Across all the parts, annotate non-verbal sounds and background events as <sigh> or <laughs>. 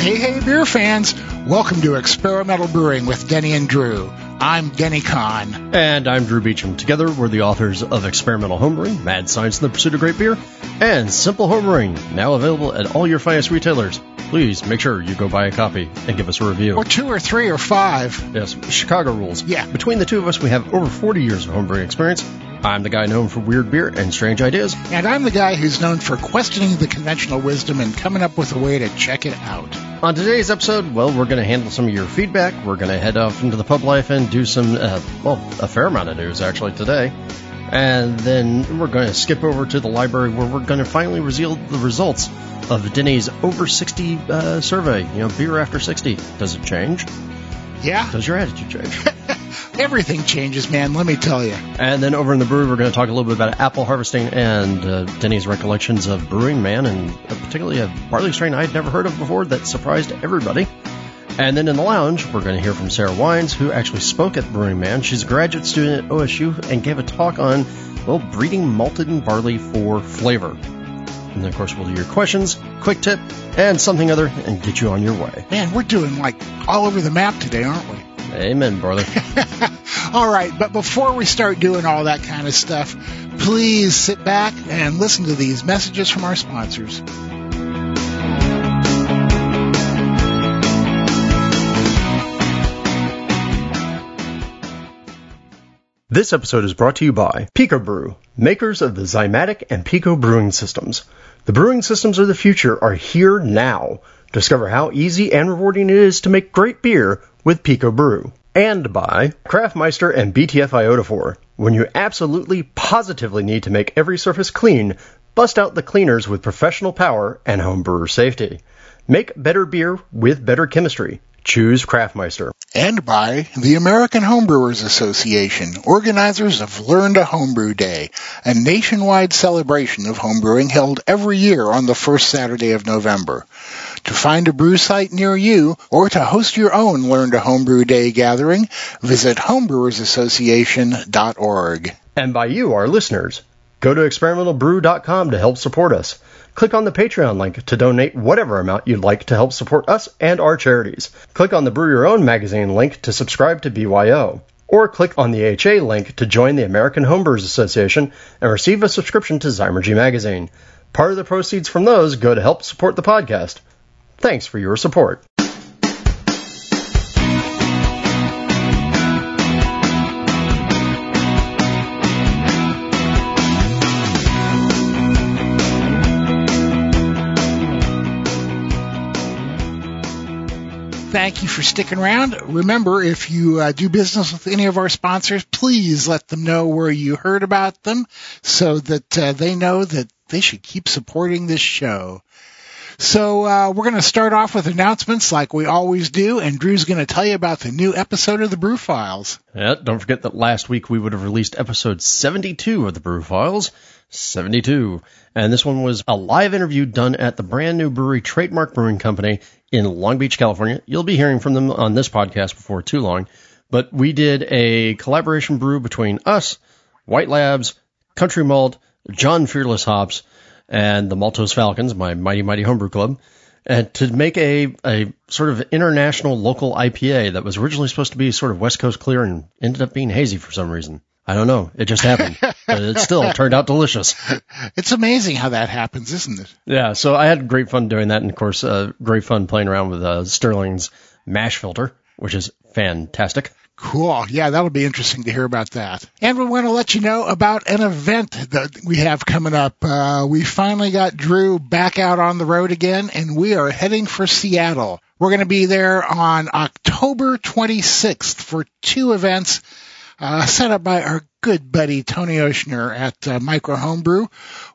Hey, hey, beer fans! Welcome to Experimental Brewing with Denny and Drew. I'm Denny Conn. And I'm Drew Beechum. Together, we're the authors of Experimental Homebrewing, Mad Science in the Pursuit of Great Beer, and Simple Homebrewing, now available at all your finest retailers. Please make sure you go buy a copy and give us a review. Or two or three or five. Yes, Chicago rules. Yeah. Between the two of us, we have over 40 years of homebrewing experience. I'm the guy known for weird beer and strange ideas. And I'm the guy who's known for questioning the conventional wisdom and coming up with a way to check it out. On today's episode, well, we're going to handle some of your feedback. We're going to head off into the pub life and do some, uh, well, a fair amount of news actually today. And then we're going to skip over to the library where we're going to finally reveal the results of Denny's over 60 uh, survey. You know, beer after 60. Does it change? Yeah. Does your attitude change? <laughs> Everything changes, man, let me tell you. And then over in the brewery, we're going to talk a little bit about apple harvesting and uh, Denny's recollections of Brewing Man, and particularly a barley strain I'd never heard of before that surprised everybody. And then in the lounge, we're going to hear from Sarah Windes, who actually spoke at Brewing Man. She's a graduate student at OSU and gave a talk on, well, breeding malted and barley for flavor. And then, of course, we'll do your questions, quick tip, and something other, and get you on your way. Man, we're doing like all over the map today, aren't we? Amen, brother. <laughs> all right, but before we start doing all that kind of stuff, please sit back and listen to these messages from our sponsors. This episode is brought to you by PicoBrew, makers of the Zymatic and Pico brewing systems. The brewing systems of the future are here now. Discover how easy and rewarding it is to make great beer with PicoBrew. And by Craftmeister and BTF Iodophor. When you absolutely positively need to make every surface clean, bust out the cleaners with professional power and homebrewer safety. Make better beer with better chemistry. Choose Craftmeister. And by the American Homebrewers Association, organizers of Learn to Homebrew Day, a nationwide celebration of homebrewing held every year on the first Saturday of November. To find a brew site near you or to host your own Learn to Homebrew Day gathering, visit homebrewersassociation.org. And by you, our listeners. Go to experimentalbrew.com to help support us. Click on the Patreon link to donate whatever amount you'd like to help support us and our charities. Click on the Brew Your Own magazine link to subscribe to BYO. Or click on the HA link to join the American Homebrewers Association and receive a subscription to Zymurgy magazine. Part of the proceeds from those go to help support the podcast. Thanks for your support. Thank you for sticking around. Remember, if you uh, do business with any of our sponsors, please let them know where you heard about them so that uh, they know that they should keep supporting this show. So uh, we're going to start off with announcements like we always do, and Drew's going to tell you about the new episode of the Brew Files. Yeah, don't forget that last week we would have released episode 72 of the Brew Files. 72. And this one was a live interview done at the brand new brewery Trademark Brewing Company in Long Beach, California. You'll be hearing from them on this podcast before too long. But we did a collaboration brew between us, White Labs, Country Malt, John Fearless Hops, and the Maltose Falcons, my mighty, mighty homebrew club, and to make a, a sort of international local IPA that was originally supposed to be sort of West Coast clear and ended up being hazy for some reason. I don't know. It just happened. <laughs> but it still turned out delicious. It's amazing how that happens, isn't it? Yeah. So I had great fun doing that. And of course, uh, great fun playing around with uh, Sterling's mash filter, which is fantastic. Cool. Yeah, that'll be interesting to hear about that. And we want to let you know about an event that we have coming up. Uh, we finally got Drew back out on the road again, and we are heading for Seattle. We're going to be there on October 26th for two events uh, set up by our good buddy Tony Oshner at uh, Micro Homebrew.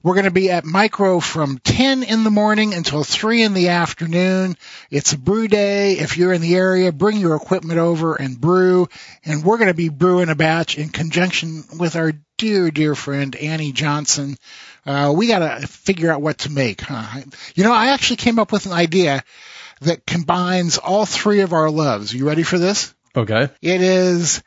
We're going to be at Micro from 10 in the morning until 3 in the afternoon. It's a brew day. If you're in the area, bring your equipment over and brew. And we're going to be brewing a batch in conjunction with our dear, dear friend Annie Johnson. Uh, we got to figure out what to make. Huh? You know, I actually came up with an idea that combines all three of our loves. You ready for this? Okay. It is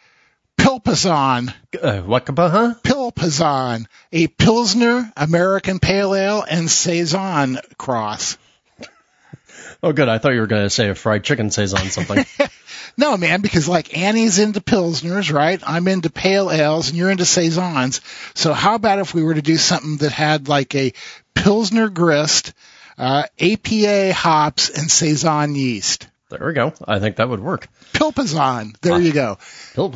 Pilpazon. Uh, what, huh? Pilpazon, a Pilsner, American Pale Ale, and Saison cross. Oh, good. I thought you were going to say a fried chicken saison something. <laughs> No, man, because like Annie's into pilsners, right? I'm into pale ales, and you're into saisons. So how about if we were to do something that had like a pilsner grist, uh, APA hops, and saison yeast? there we go. I think that would work. Pilpazon. There you go. Pilp.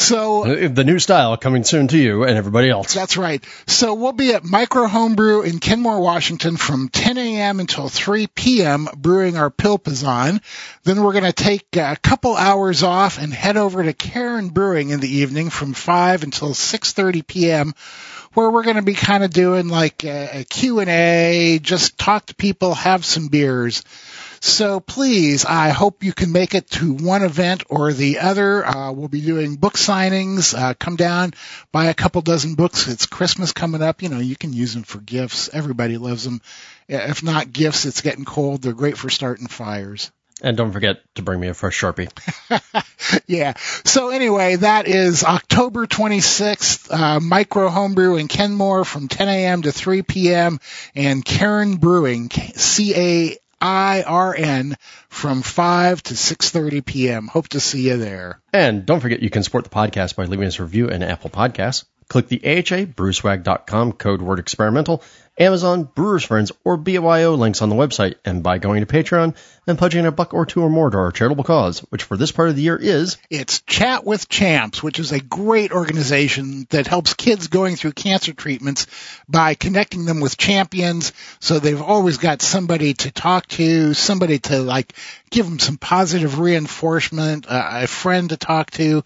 So The new style coming soon to you and everybody else. That's right. So we'll be at Micro Homebrew in Kenmore, Washington from 10 a.m. until 3 p.m. brewing our Pilpazon. Then we're going to take a couple hours off and head over to Cairn Brewing in the evening from 5 until 6.30 p.m. where we're going to be kind of doing like a, a Q&A, just talk to people, have some beers. So please, I hope you can make it to one event or the other. Uh, we'll be doing book signings. Uh, come down, buy a couple dozen books. It's Christmas coming up. You know, you can use them for gifts. Everybody loves them. If not gifts, it's getting cold. They're great for starting fires. And don't forget to bring me a fresh Sharpie. <laughs> yeah. So anyway, that is October 26th, uh, Micro Homebrew in Kenmore from 10 a.m. to 3 p.m. and Cairn Brewing, C-A I-R-N from 5 to 6.30 p.m. Hope to see you there. And don't forget you can support the podcast by leaving us a review in Apple Podcasts. Click the AHA, brewswag.com, code word experimental, Amazon, Brewers Friends, or BYO links on the website, and by going to Patreon and pledging a buck or two or more to our charitable cause, which for this part of the year is It's Chat with Champs, which is a great organization that helps kids going through cancer treatments by connecting them with champions. So they've always got somebody to talk to, somebody to like give them some positive reinforcement, uh, a friend to talk to.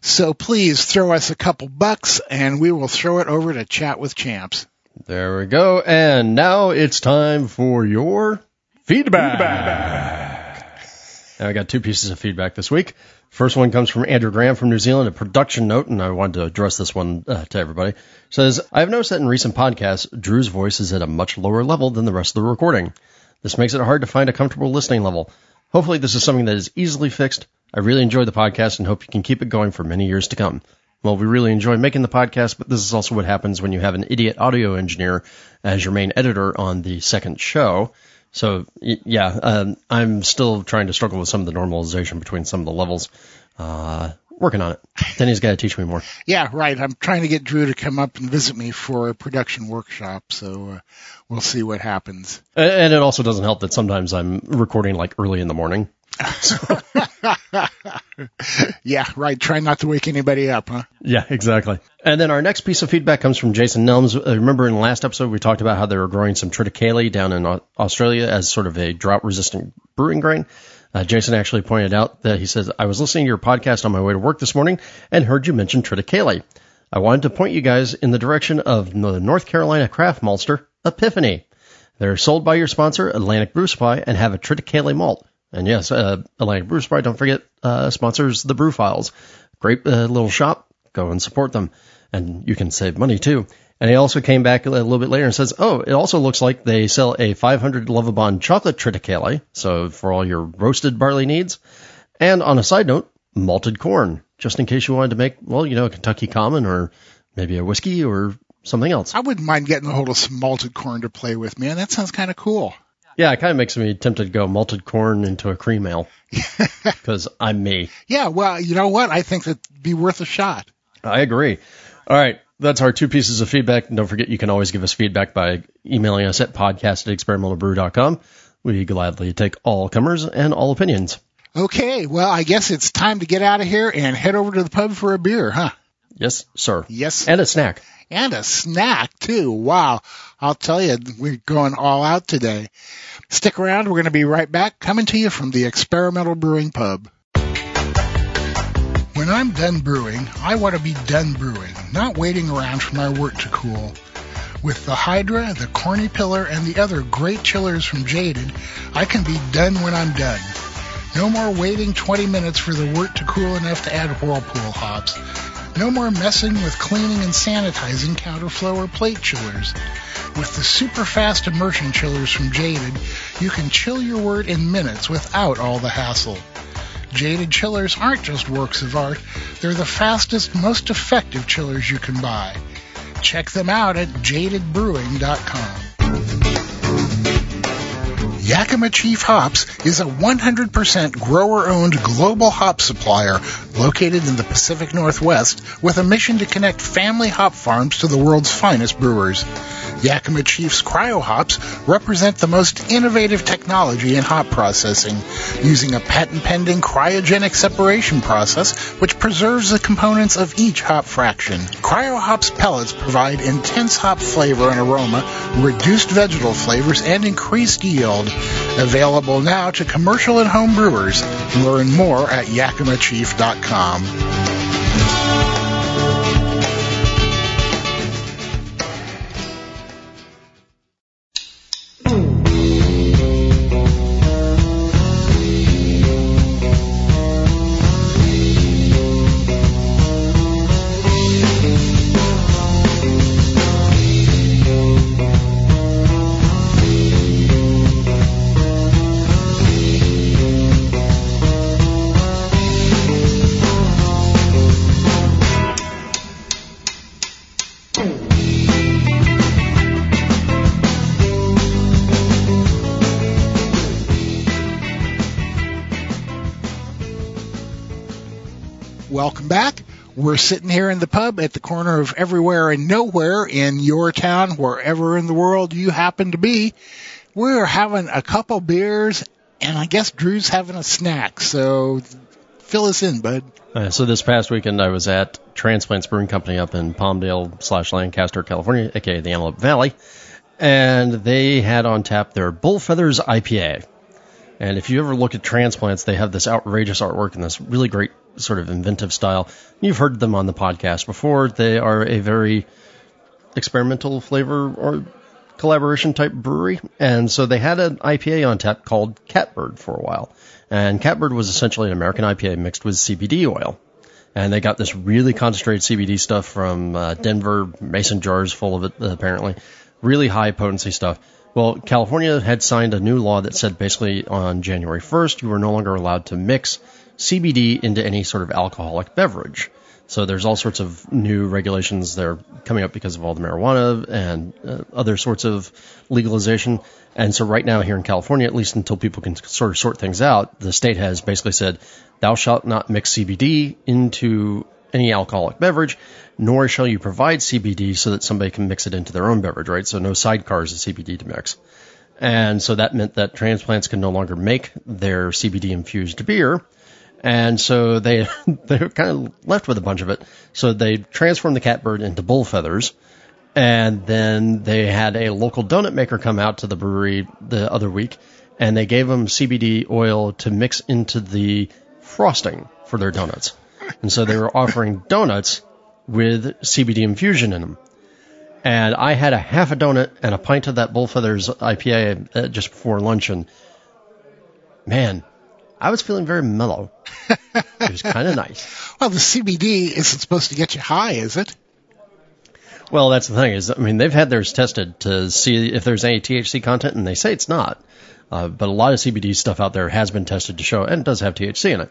So please throw us a couple bucks and we will throw it over to Chat with Champs. There we go. And now it's time for your feedback. Now I got two pieces of feedback this week. First one comes from Andrew Graham from New Zealand, a production note, and I wanted to address this one uh, to everybody. It says, I have noticed that in recent podcasts, Drew's voice is at a much lower level than the rest of the recording. This makes it hard to find a comfortable listening level. Hopefully this is something that is easily fixed. I really enjoy the podcast and hope you can keep it going for many years to come. Well, we really enjoy making the podcast, but this is also what happens when you have an idiot audio engineer as your main editor on the second show. So yeah, um, I'm still trying to struggle with some of the normalization between some of the levels. Uh, working on it. Denny's got to teach me more. Yeah, right. I'm trying to get Drew to come up and visit me for a production workshop. So uh, we'll see what happens. A- And it also doesn't help that sometimes I'm recording like early in the morning. <laughs> Yeah, right. Try not to wake anybody up, huh? Yeah, exactly. And then our next piece of feedback comes from Jason Nelms. Uh, remember in the last episode we talked about how they were growing some triticale down in Australia as sort of a drought-resistant brewing grain. Uh, Jason actually pointed out that he says, I was listening to your podcast on my way to work this morning and heard you mention triticale. I wanted to point you guys in the direction of the North Carolina craft maltster, Epiphany. They're sold by your sponsor, Atlantic Brew Supply, and have a triticale malt. And yes, uh, Atlantic Brew Supply, don't forget, uh, sponsors the Brew Files. Great uh, little shop. Go and support them. And you can save money too. And he also came back a little bit later and says, oh, it also looks like they sell a 500 Lovibond chocolate triticale. So for all your roasted barley needs. And on a side note, malted corn, just in case you wanted to make, well, you know, a Kentucky Common or maybe a whiskey or something else. I wouldn't mind getting a hold of some malted corn to play with, man. That sounds kind of cool. Yeah, it kind of makes me tempted to go malted corn into a cream ale <laughs> because I'm me. Yeah, well, you know what? I think that'd be worth a shot. I agree. All right. That's our two pieces of feedback. And don't forget, you can always give us feedback by emailing us at podcast at experimentalbrew.com. We gladly take all comers and all opinions. Okay, well, I guess it's time to get out of here and head over to the pub for a beer, huh? Yes, sir. Yes. And a snack. And a snack, too. Wow. I'll tell you, we're going all out today. Stick around. We're going to be right back coming to you from the Experimental Brewing Pub. When I'm done brewing, I want to be done brewing, not waiting around for my wort to cool. With the Hydra, the Corny Pillar, and the other great chillers from Jaded, I can be done when I'm done. No more waiting 20 minutes for the wort to cool enough to add Whirlpool hops. No more messing with cleaning and sanitizing counterflow or plate chillers. With the super fast immersion chillers from Jaded, you can chill your wort in minutes without all the hassle. Jaded chillers aren't just works of art, they're the fastest, most effective chillers you can buy. Check them out at jadedbrewing.com. Yakima Chief Hops is a 100% grower-owned global hop supplier located in the Pacific Northwest with a mission to connect family hop farms to the world's finest brewers. Yakima Chief's cryo hops represent the most innovative technology in hop processing, using a patent-pending cryogenic separation process which preserves the components of each hop fraction. Cryo hops pellets provide intense hop flavor and aroma, reduced vegetal flavors, and increased yield. Available now to commercial and home brewers. Learn more at yakimachief.com com. We're sitting here in the pub at the corner of everywhere and nowhere in your town, wherever in the world you happen to be. We're having a couple beers, and I guess Drew's having a snack. So fill us in, bud. Uh, so this past weekend, I was at Transplants Brewing Company up in Palmdale slash Lancaster, California, aka the Antelope Valley, and they had on tap their Bullfeathers IPA. And if you ever look at transplants, they have this outrageous artwork and this really great sort of inventive style. You've heard them on the podcast before. They are a very experimental flavor or collaboration type brewery. And so they had an IPA on tap called Catbird for a while. And Catbird was essentially an American IPA mixed with CBD oil. And they got this really concentrated CBD stuff from uh, Denver, mason jars full of it, apparently. Really high potency stuff. Well, California had signed a new law that said basically on January 1st, you were no longer allowed to mix CBD into any sort of alcoholic beverage. So there's all sorts of new regulations that are coming up because of all the marijuana and uh, other sorts of legalization. And so right now here in California, at least until people can sort of sort things out, the state has basically said, thou shalt not mix CBD into any alcoholic beverage, nor shall you provide CBD so that somebody can mix it into their own beverage, right? So no sidecars of CBD to mix. And so that meant that transplants can no longer make their CBD infused beer. And so they <laughs> they were kind of left with a bunch of it. So they transformed the catbird into bull feathers. And then they had a local donut maker come out to the brewery the other week and they gave them CBD oil to mix into the frosting for their donuts. And so they were offering donuts with CBD infusion in them. And I had a half a donut and a pint of that Bullfeathers IPA uh, just before lunch, and man, I was feeling very mellow. <laughs> it was kind of nice. Well, the CBD isn't supposed to get you high, is it? Well, that's the thing is, I mean, they've had theirs tested to see if there's any THC content, and they say it's not. Uh, but a lot of CBD stuff out there has been tested to show, and it does have THC in it.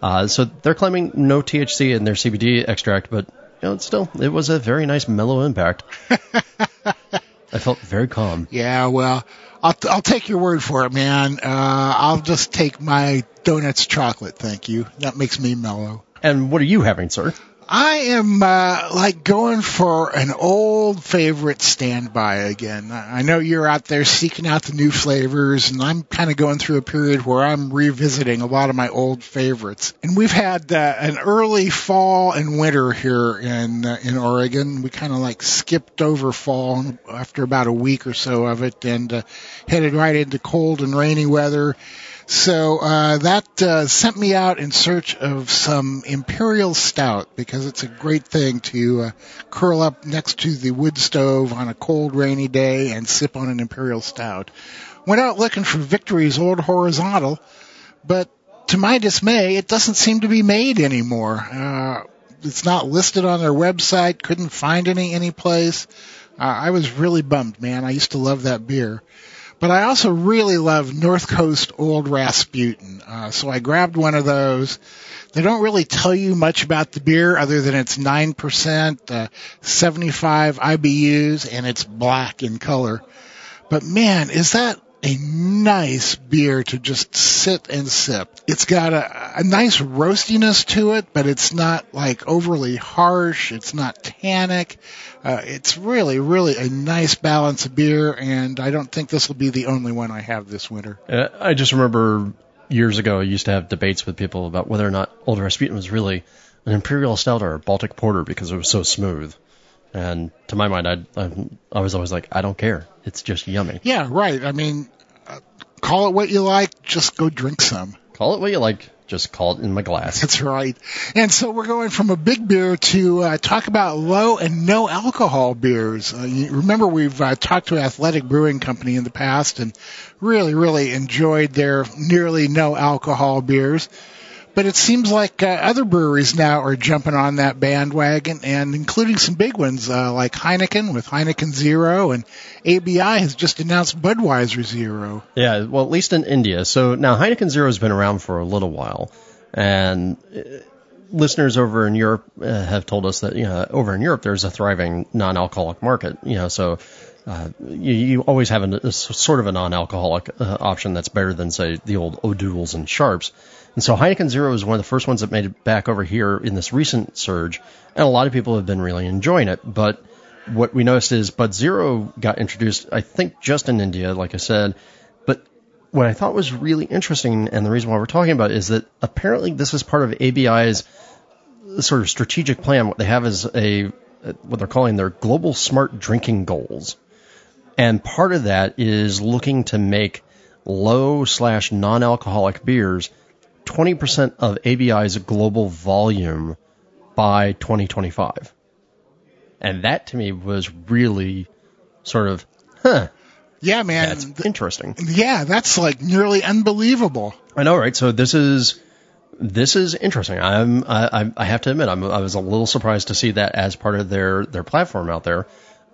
Uh, so they're claiming no THC in their CBD extract, but you know, still, it was a very nice mellow impact. <laughs> I felt very calm. Yeah, well, I'll, I'll take your word for it, man. Uh, I'll just take my donuts chocolate, thank you. That makes me mellow. And what are you having, sir? I am uh, like going for an old favorite standby again. I know you're out there seeking out the new flavors, and I'm kind of going through a period where I'm revisiting a lot of my old favorites. And we've had uh, an early fall and winter here in uh, in Oregon. We kind of like skipped over fall after about a week or so of it, and uh, headed right into cold and rainy weather. So uh, that uh, sent me out in search of some imperial stout because it's a great thing to uh, curl up next to the wood stove on a cold, rainy day and sip on an imperial stout. Went out looking for Victory's Old Horizontal, but to my dismay, it doesn't seem to be made anymore. Uh, it's not listed on their website. Couldn't find any anyplace. Uh, I was really bummed, man. I used to love that beer. But I also really love North Coast Old Rasputin. Uh, so I grabbed one of those. They don't really tell you much about the beer other than it's 9%, uh, 75 IBUs, and it's black in color. But man, is that a nice beer to just sit and sip. It's got a, a nice roastiness to it, but it's not like overly harsh. It's not tannic. Uh, it's really, really a nice balance of beer, and I don't think this will be the only one I have this winter. Uh, I just remember years ago I used to have debates with people about whether or not Old Rasputin was really an imperial stout or a Baltic porter because it was so smooth. And to my mind, I, I, I was always like, I don't care. It's just yummy. Yeah, right. I mean, uh, call it what you like. Just go drink some. Call it what you like. Just call it in my glass. That's right. And so we're going from a big beer to uh, talk about low and no alcohol beers. Uh, you remember we've uh, talked to Athletic Brewing Company in the past and really, really enjoyed their nearly no alcohol beers. But it seems like uh, other breweries now are jumping on that bandwagon, and including some big ones uh, like Heineken with Heineken Zero, and ABI has just announced Budweiser Zero. Yeah, well, at least in India. So now Heineken Zero has been around for a little while, and uh, listeners over in Europe uh, have told us that you know over in Europe there's a thriving non-alcoholic market. You know, so uh, you, you always have a, a sort of a non-alcoholic uh, option that's better than say the old O'Douls and Sharps. And so Heineken Zero is one of the first ones that made it back over here in this recent surge, and a lot of people have been really enjoying it. But what we noticed is Bud Zero got introduced, I think, just in India, like I said. But what I thought was really interesting, and the reason why we're talking about it, is that apparently this is part of ABI's sort of strategic plan. What they have is a what they're calling their global smart drinking goals, and part of that is looking to make low slash non-alcoholic beers 20% of ABI's global volume by 2025. And that to me was really sort of, huh. Yeah, man. That's interesting. Yeah, that's like nearly unbelievable. I know, right? So this is, this is interesting. I'm, I, I have to admit, I'm, I was a little surprised to see that as part of their, their platform out there.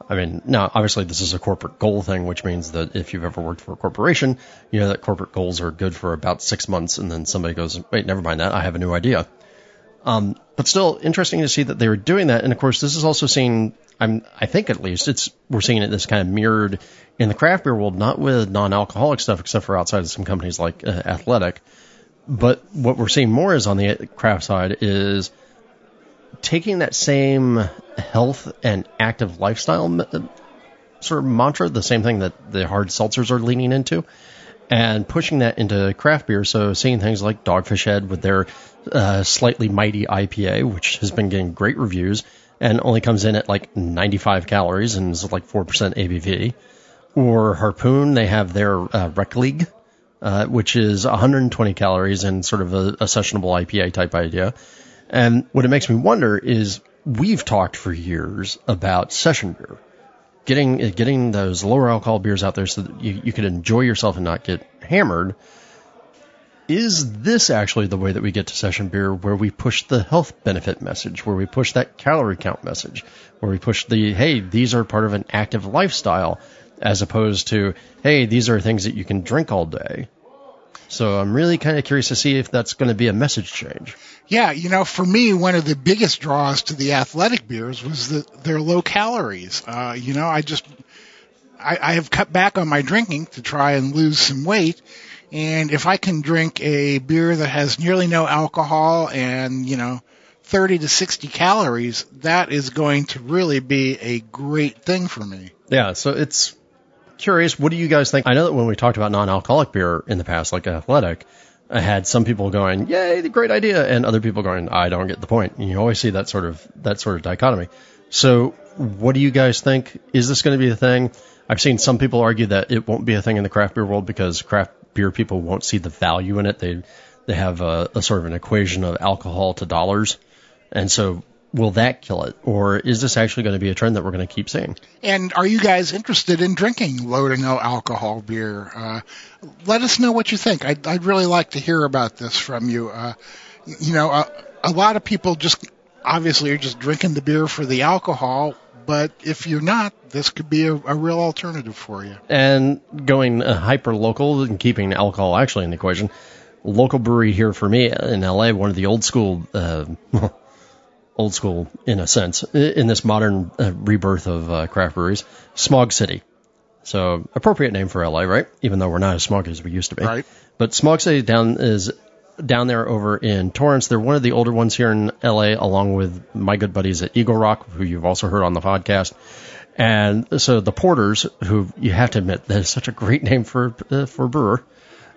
I mean, now obviously this is a corporate goal thing, which means that if you've ever worked for a corporation, you know that corporate goals are good for about six months, and then somebody goes, "Wait, never mind that. I have a new idea." Um, but still, interesting to see that they were doing that, and of course, this is also seen. I'm, I think at least it's we're seeing it this kind of mirrored in the craft beer world, not with non-alcoholic stuff, except for outside of some companies like uh, Athletic. But what we're seeing more is on the craft side is taking that same health and active lifestyle sort of mantra, the same thing that the hard seltzers are leaning into, and pushing that into craft beer. So seeing things like Dogfish Head with their uh, slightly mighty IPA, which has been getting great reviews and only comes in at like 95 calories and is like 4% ABV. Or Harpoon, they have their uh, Rec League, uh, which is 120 calories and sort of a, a sessionable IPA type idea. And what it makes me wonder is we've talked for years about session beer, getting getting those lower alcohol beers out there so that you, you could enjoy yourself and not get hammered. Is this actually the way that we get to session beer, where we push the health benefit message, where we push that calorie count message, where we push the hey, these are part of an active lifestyle, as opposed to hey, these are things that you can drink all day. So I'm really kind of curious to see if that's going to be a message change. Yeah, you know, for me, one of the biggest draws to the athletic beers was that they're low calories. Uh, you know, I just, I, I have cut back on my drinking to try and lose some weight. And if I can drink a beer that has nearly no alcohol and, you know, 30 to 60 calories, that is going to really be a great thing for me. Yeah, so it's curious. What do you guys think? I know that when we talked about non-alcoholic beer in the past, like Athletic, I had some people going, "Yay, the great idea," and other people going, "I don't get the point." And you always see that sort of that sort of dichotomy. So, what do you guys think? Is this going to be a thing? I've seen some people argue that it won't be a thing in the craft beer world because craft beer people won't see the value in it. They they have a, a sort of an equation of alcohol to dollars, and so will that kill it, or is this actually going to be a trend that we're going to keep seeing? And are you guys interested in drinking low to no alcohol beer? Uh, let us know what you think. I'd, I'd really like to hear about this from you. Uh, you know, uh, a lot of people just obviously are just drinking the beer for the alcohol. But if you're not, this could be a, a real alternative for you. And going uh, hyper local and keeping alcohol actually in the equation, local brewery here for me in LA, one of the old school uh, <laughs> old school in a sense in this modern uh, rebirth of uh, craft breweries. Smog City. So appropriate name for LA, right? Even though we're not as smog as we used to be. Right. But Smog City down is down there over in Torrance. They're one of the older ones here in LA, along with my good buddies at Eagle Rock, who you've also heard on the podcast. And so the Porters, who you have to admit that is such a great name for uh, for a brewer.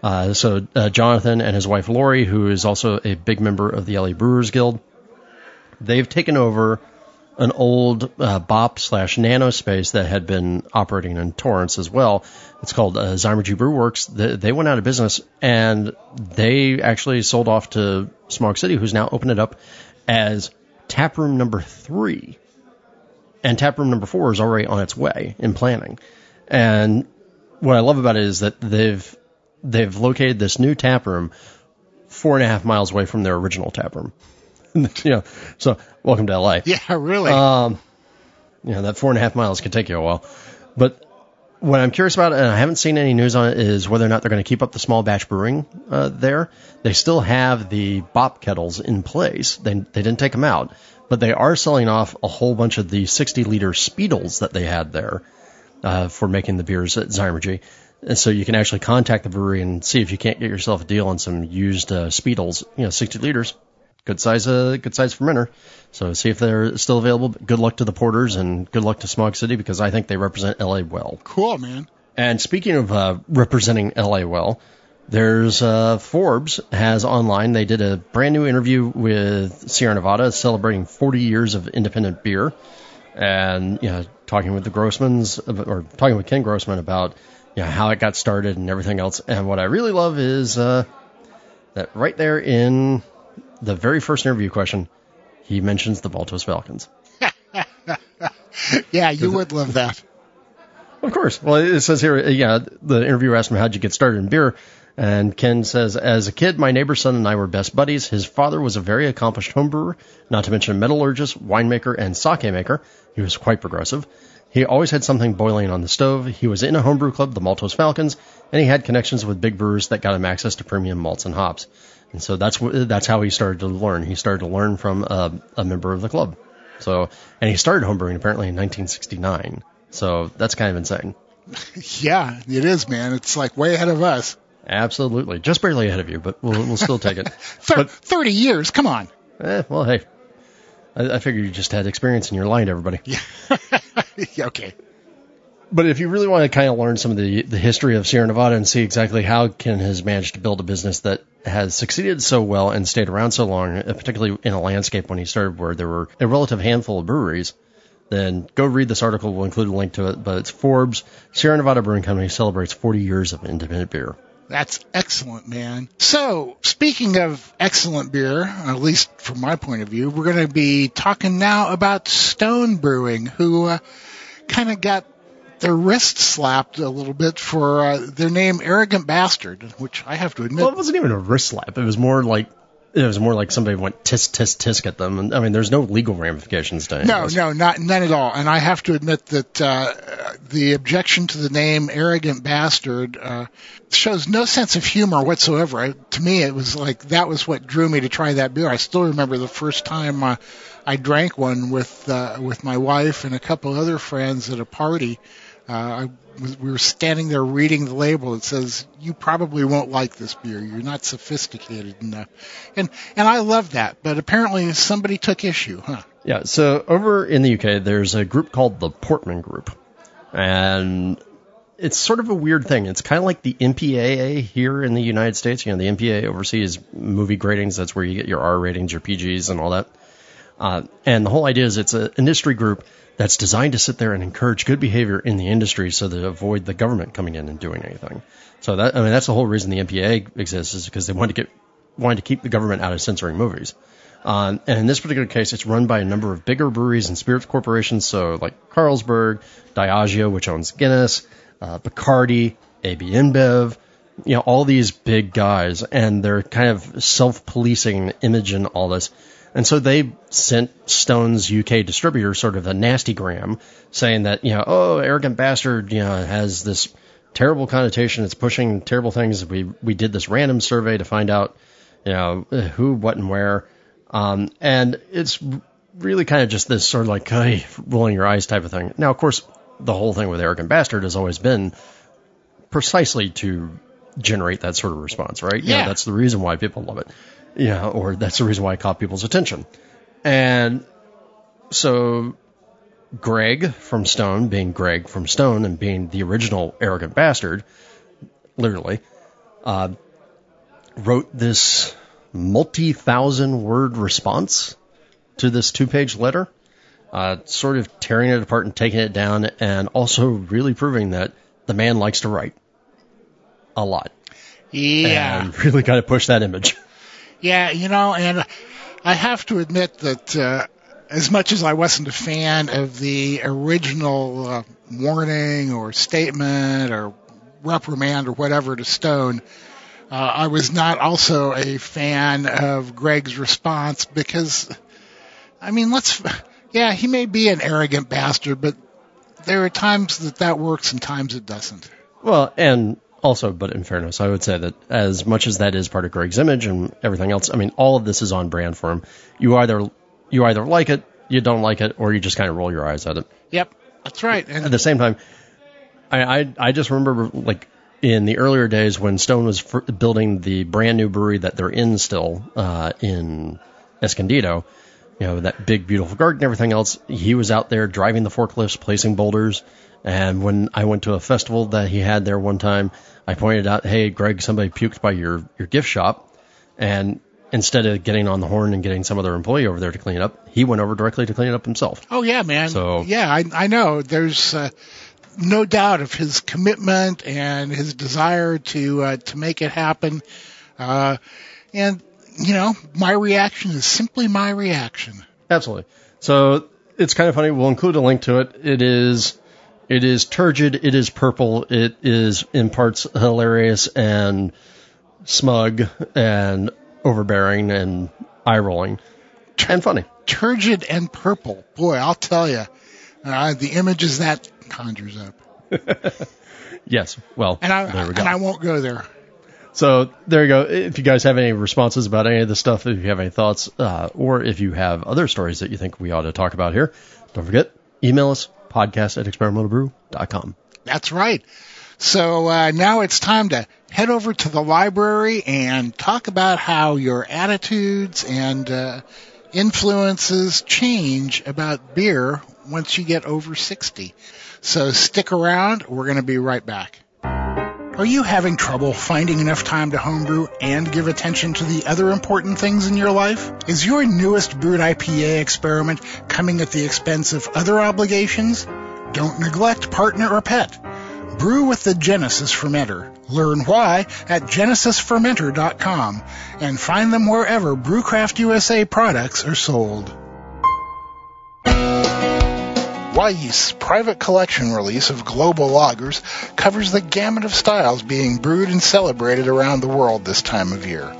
Uh, so uh, Jonathan and his wife Lori, who is also a big member of the LA Brewers Guild, they've taken over an old uh, BOP slash nano space that had been operating in Torrance as well. It's called uh, Zymurgy Brew Works. They, they went out of business and they actually sold off to Smog City, who's now opened it up as tap room number three. And tap room number four is already on its way in planning. And what I love about it is that they've they've located this new tap room four and a half miles away from their original tap room. <laughs> you know, so welcome to LA. Yeah, really. Um, you know, that four and a half miles could take you a while. But what I'm curious about, and I haven't seen any news on it, is whether or not they're going to keep up the small batch brewing uh, there. They still have the BOP kettles in place. They, they didn't take them out, but they are selling off a whole bunch of the 60 liter Speidels that they had there uh, for making the beers at Zymurgy. And so you can actually contact the brewery and see if you can't get yourself a deal on some used uh, Speidels, you know, 60 liters. Good size, uh, good size fermenter. So see if they're still available. Good luck to the porters and good luck to Smog City because I think they represent LA well. cool, man. And speaking of uh, representing LA well, there's uh, Forbes has online. They did a brand new interview with Sierra Nevada celebrating 40 years of independent beer, and you know talking with the Grossmans or talking with Ken Grossman about you know how it got started and everything else. And what I really love is uh, that right there in the very first interview question, he mentions the Maltose Falcons. <laughs> Yeah, you would love that. Of course. Well, it says here, yeah, the interviewer asked him, how'd you get started in beer? And Ken says, as a kid, my neighbor's son and I were best buddies. His father was a very accomplished homebrewer, not to mention a metallurgist, winemaker, and sake maker. He was quite progressive. He always had something boiling on the stove. He was in a homebrew club, the Maltose Falcons, and he had connections with big brewers that got him access to premium malts and hops. And so that's that's how he started to learn. He started to learn from a, a member of the club. So, and he started homebrewing apparently in 1969. So that's kind of insane. <laughs> Yeah, it is, man. It's like way ahead of us. Absolutely, just barely ahead of you, but we'll we'll still take it. <laughs> Thir- But- 30 years, come on. Eh, well, hey, I, I figured you just had experience and you're lying to everybody. <laughs> Yeah, okay. But if you really want to kind of learn some of the the history of Sierra Nevada and see exactly how Ken has managed to build a business that has succeeded so well and stayed around so long, uh, particularly in a landscape when he started where there were a relative handful of breweries, then go read this article. We'll include a link to it. But it's Forbes Sierra Nevada Brewing Company celebrates 40 years of independent beer. That's excellent, man. So, speaking of excellent beer, at least from my point of view, we're going to be talking now about Stone Brewing, who uh, kind of got their wrist slapped a little bit for uh, their name Arrogant Bastard, which I have to admit. Well, it wasn't even a wrist slap. It was more like it was more like somebody went tisk tisk tisk at them. And I mean, there's no legal ramifications to it. No, no, not none at all. And I have to admit that uh, the objection to the name "arrogant bastard" uh, shows no sense of humor whatsoever. I, to me, it was like that was what drew me to try that beer. I still remember the first time uh, I drank one with uh, with my wife and a couple other friends at a party. Uh, I was, we were standing there reading the label. It says, "You probably won't like this beer. You're not sophisticated enough." And and I love that. But apparently, somebody took issue, huh? Yeah, so over in the UK, there's a group called the Portman Group, and it's sort of a weird thing. It's kind of like the MPAA here in the United States. You know, the MPAA oversees movie gradings. That's where you get your R ratings, your PGs, and all that. Uh, and the whole idea is it's an industry group that's designed to sit there and encourage good behavior in the industry so to avoid the government coming in and doing anything. So that I mean that's the whole reason the MPAA exists is because they wanted to get wanted to keep the government out of censoring movies. Um, and in this particular case, it's run by a number of bigger breweries and spirits corporations, so like Carlsberg, Diageo, which owns Guinness, uh, Bacardi, AB InBev, you know, all these big guys, and they're kind of self-policing image and all this. And so they sent Stone's UK distributor sort of a nasty gram saying that, you know, oh, arrogant bastard, you know, has this terrible connotation. It's pushing terrible things. We, we did this random survey to find out, you know, who, what, and where. Um, and it's really kind of just this sort of like, hey, rolling your eyes type of thing. Now, of course, the whole thing with Arrogant Bastard has always been precisely to generate that sort of response, right? You know, Yeah. that's the reason why people love it. Yeah, or that's the reason why it caught people's attention. And so Greg from Stone, being Greg from Stone and being the original Arrogant Bastard, literally, uh, wrote this multi thousand word response to this two page letter, uh, sort of tearing it apart and taking it down, and also really proving that the man likes to write a lot. Yeah. And <laughs> really kind of push that image. Yeah, you know, and I have to admit that uh, as much as I wasn't a fan of the original uh, warning or statement or reprimand or whatever to Stone, uh, I was not also a fan of Greg's response because, I mean, let's, yeah, he may be an arrogant bastard, but there are times that that works and times it doesn't. Well, and also, but in fairness, I would say that as much as that is part of Greg's image and everything else, I mean, all of this is on brand for him. You either you either like it, you don't like it, or you just kind of roll your eyes at it. Yep, that's right. At the same time, I I, I just remember like in the earlier days when Stone was building the brand new brewery that they're in still uh, in Escondido. You know that big beautiful garden and everything else. He was out there driving the forklifts, placing boulders. And when I went to a festival that he had there one time, I pointed out, "Hey, Greg, somebody puked by your your gift shop," and instead of getting on the horn and getting some other employee over there to clean it up, he went over directly to clean it up himself. Oh yeah, man. So- yeah, I I know. There's uh, no doubt of his commitment and his desire to uh, to make it happen. Uh, and you know, my reaction is simply my reaction. Absolutely. So it's kind of funny. We'll include a link to it. It is it is turgid. It is purple. It is in parts hilarious and smug and overbearing and eye rolling and funny. Turgid and purple. Boy, I'll tell you, uh, the images that conjures up. <laughs> Yes. Well, And I there we go. and I won't go there. So there you go. If you guys have any responses about any of this stuff, if you have any thoughts, uh, or if you have other stories that you think we ought to talk about here, don't forget, email us, podcast at experimentalbrew.com. That's right. So uh, now it's time to head over to the library and talk about how your attitudes and uh, influences change about beer once you get over 60. So stick around. We're going to be right back. Are you having trouble finding enough time to homebrew and give attention to the other important things in your life? Is your newest brewed IPA experiment coming at the expense of other obligations? Don't neglect partner or pet. Brew with the Genesis Fermenter. Learn why at genesisfermenter.com and find them wherever Brewcraft USA products are sold. Wyeast's private collection release of global lagers covers the gamut of styles being brewed and celebrated around the world this time of year.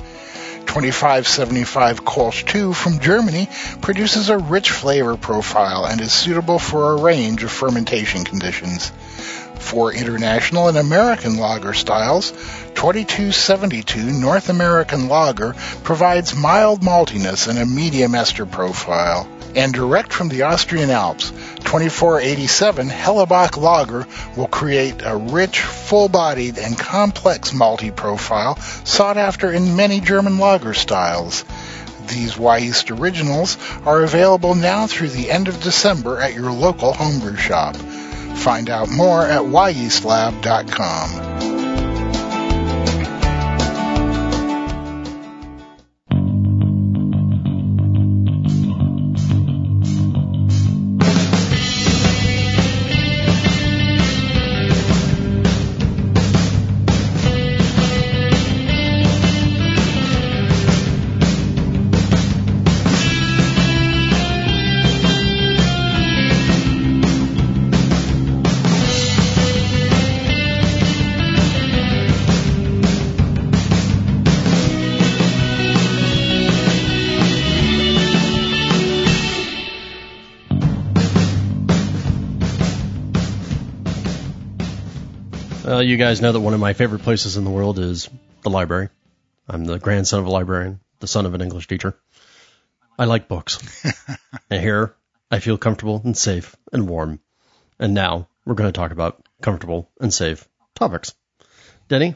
2575 Kolsch 2 from Germany produces a rich flavor profile and is suitable for a range of fermentation conditions. For international and American lager styles, 2272 North American Lager provides mild maltiness and a medium ester profile. And direct from the Austrian Alps, 2487 Hella Bock Lager will create a rich, full-bodied, and complex malty profile sought after in many German lager styles. These Wyeast originals are available now through the end of December at your local homebrew shop. Find out more at wyeastlab.com. Well, you guys know that one of my favorite places in the world is the library. I'm the grandson of a librarian, the son of an English teacher. I like books. <laughs> and here, I feel comfortable and safe and warm. And now, we're going to talk about comfortable and safe topics. Denny,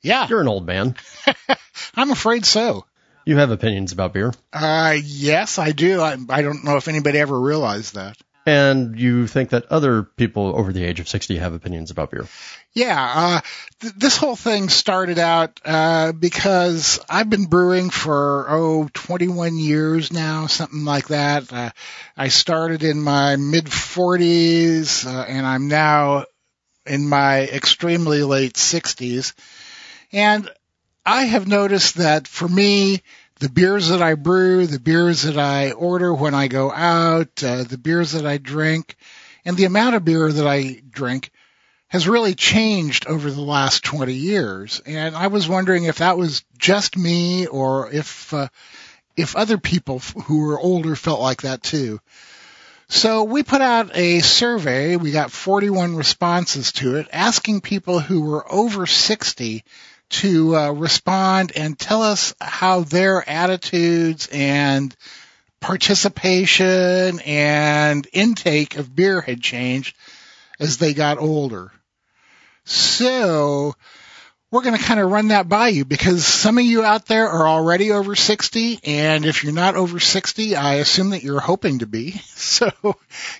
Yeah, you're an old man. <laughs> I'm afraid so. You have opinions about beer, Uh, yes, I do. I, I don't know if anybody ever realized that. And you think that other people over the age of 60 have opinions about beer. Yeah, uh, th- this whole thing started out uh, because I've been brewing for oh 21 years now, something like that. Uh, I started in my mid 40s, uh, and I'm now in my extremely late 60s. And I have noticed that for me, the beers that I brew, the beers that I order when I go out, uh, the beers that I drink, and the amount of beer that I drink has really changed over the last 20 years. And I was wondering if that was just me or if, uh, if other people who were older felt like that too. So we put out a survey. We got 41 responses to it asking people who were over 60 to uh, respond and tell us how their attitudes and participation and intake of beer had changed as they got older. So we're going to kind of run that by you because some of you out there are already over 60 and if you're not over 60, I assume that you're hoping to be. <laughs> So,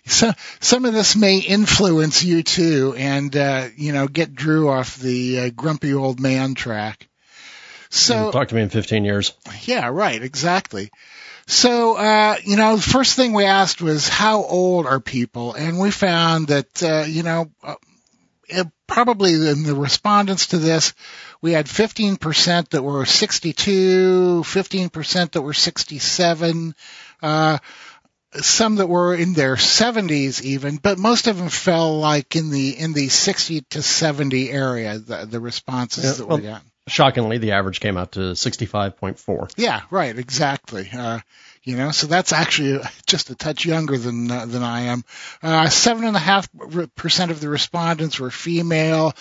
so some of this may influence you too and, uh, you know, get Drew off the uh, grumpy old man track. So Talk to me in 15 years. yeah, right, exactly. So, uh, you know, the first thing we asked was how old are people? And we found that, uh, you know, uh, probably in the respondents to this, we had 15% that were 62, 15% that were 67, uh, some that were in their 70s even, but most of them fell like in the, in the 60 to 70 area, the, the responses Yeah, that well- we got. Shockingly, the average came out to 65.4. Yeah, right, exactly. Uh, you know, so that's actually just a touch younger than uh, than I am. Uh, seven and a half percent of the respondents were female.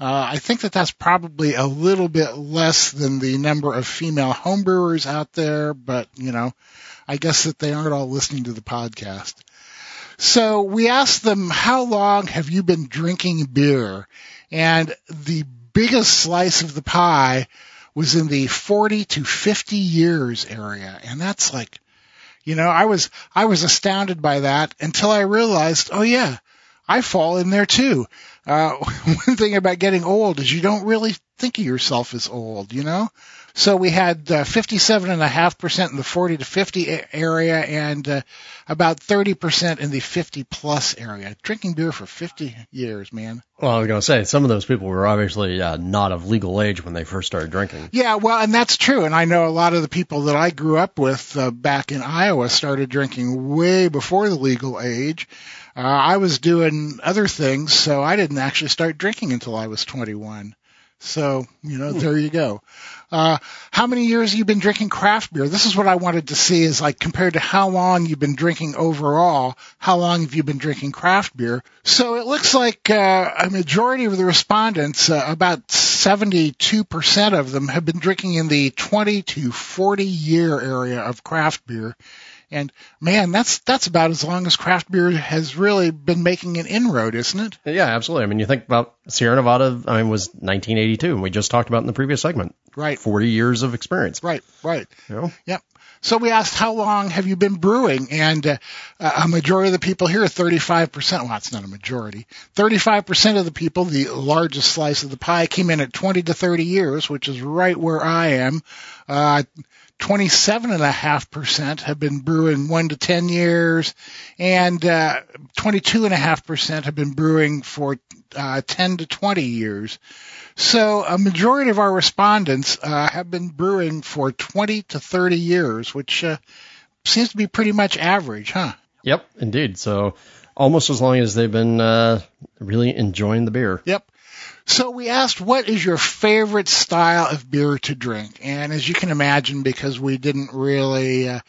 Uh, I think that that's probably a little bit less than the number of female homebrewers out there, but you know, I guess that they aren't all listening to the podcast. So we asked them, how long have you been drinking beer? And the biggest slice of the pie was in the 40 to 50 years area. And that's like, you know, I was, I was astounded by that until I realized, oh yeah, I fall in there too. Uh, <laughs> one thing about getting old is you don't really think of yourself as old, you know? So we had uh, 57.5% in the 40 to 50 area and uh, about 30% in the 50 plus area. Drinking beer for 50 years, man. Well, I was going to say, some of those people were obviously uh, not of legal age when they first started drinking. Yeah, well, and that's true. And I know a lot of the people that I grew up with uh, back in Iowa started drinking way before the legal age. Uh, I was doing other things, so I didn't actually start drinking until I was 21. So, you know, there you go. Uh, how many years have you been drinking craft beer? This is what I wanted to see is like compared to how long you've been drinking overall, how long have you been drinking craft beer? So it looks like uh, a majority of the respondents, uh, about 72% of them have been drinking in the 20 to 40 year area of craft beer. And man, that's that's about as long as craft beer has really been making an inroad, isn't it? Yeah, absolutely. I mean, you think about Sierra Nevada, I mean, was 1982, and we just talked about in the previous segment. Right, 40 years of experience. right, right. You know? Yep. So we asked, how long have you been brewing? And uh, a majority of the people here, 35%, well, it's not a majority, 35% of the people, the largest slice of the pie, came in at 20 to 30 years, which is right where I am. Uh, 27.5% have been brewing 1 to 10 years, and uh, 22.5% have been brewing for uh, 10 to 20 years. So a majority of our respondents uh, have been brewing for 20 to 30 years, which uh, seems to be pretty much average, huh? Yep, indeed. So almost as long as they've been uh, really enjoying the beer. Yep. So we asked, what is your favorite style of beer to drink? And as you can imagine, because we didn't really uh,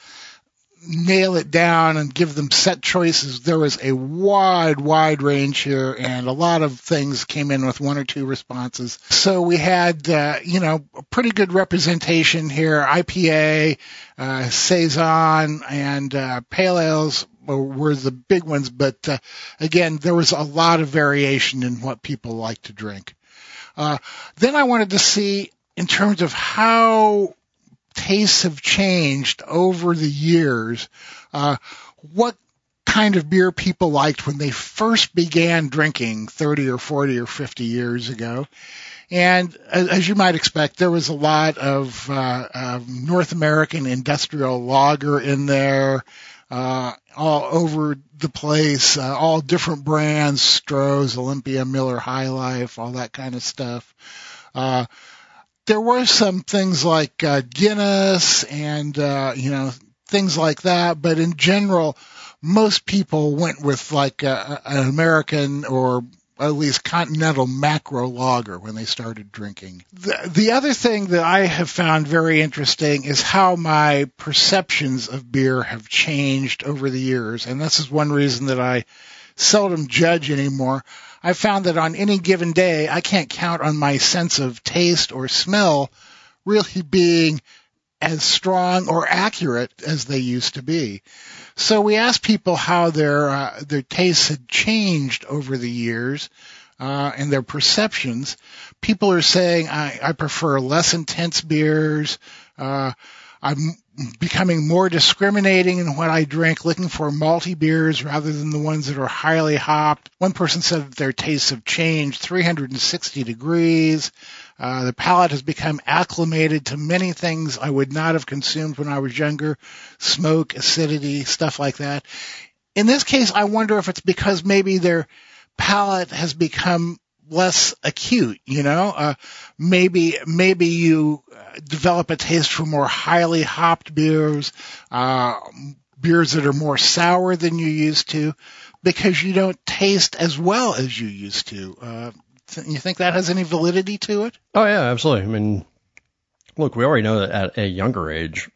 nail it down and give them set choices, there was a wide, wide range here, and a lot of things came in with one or two responses. So we had, uh, you know, a pretty good representation here: IPA, uh, saison, and uh, pale ales were the big ones, but uh, again, there was a lot of variation in what people like to drink. Uh, then I wanted to see in terms of how tastes have changed over the years, uh, what kind of beer people liked when they first began drinking 30 or 40 or 50 years ago. And as you might expect, there was a lot of, uh, North American industrial lager in there, uh, all over the place, uh, all different brands, Stroh's, Olympia, Miller High Life, all that kind of stuff. Uh, there were some things like uh, Guinness and uh, you know things like that, but in general, most people went with like a, an American or at least continental macro lager when they started drinking. The, the other thing that I have found very interesting is how my perceptions of beer have changed over the years. And this is one reason that I seldom judge anymore. I found that on any given day, I can't count on my sense of taste or smell really being as strong or accurate as they used to be. So we asked people how their uh, their tastes had changed over the years uh, and their perceptions. People are saying I, I prefer less intense beers. Uh, I'm becoming more discriminating in what I drink, looking for malty beers rather than the ones that are highly hopped. One person said that their tastes have changed 360 degrees. Uh, the palate has become acclimated to many things I would not have consumed when I was younger, smoke, acidity, stuff like that. In this case, I wonder if it's because maybe their palate has become less acute, you know, uh, maybe, maybe you uh, develop a taste for more highly hopped beers, uh, beers that are more sour than you used to because you don't taste as well as you used to. Uh, you think that has any validity to it? Oh yeah, absolutely. I mean, look, we already know that at a younger age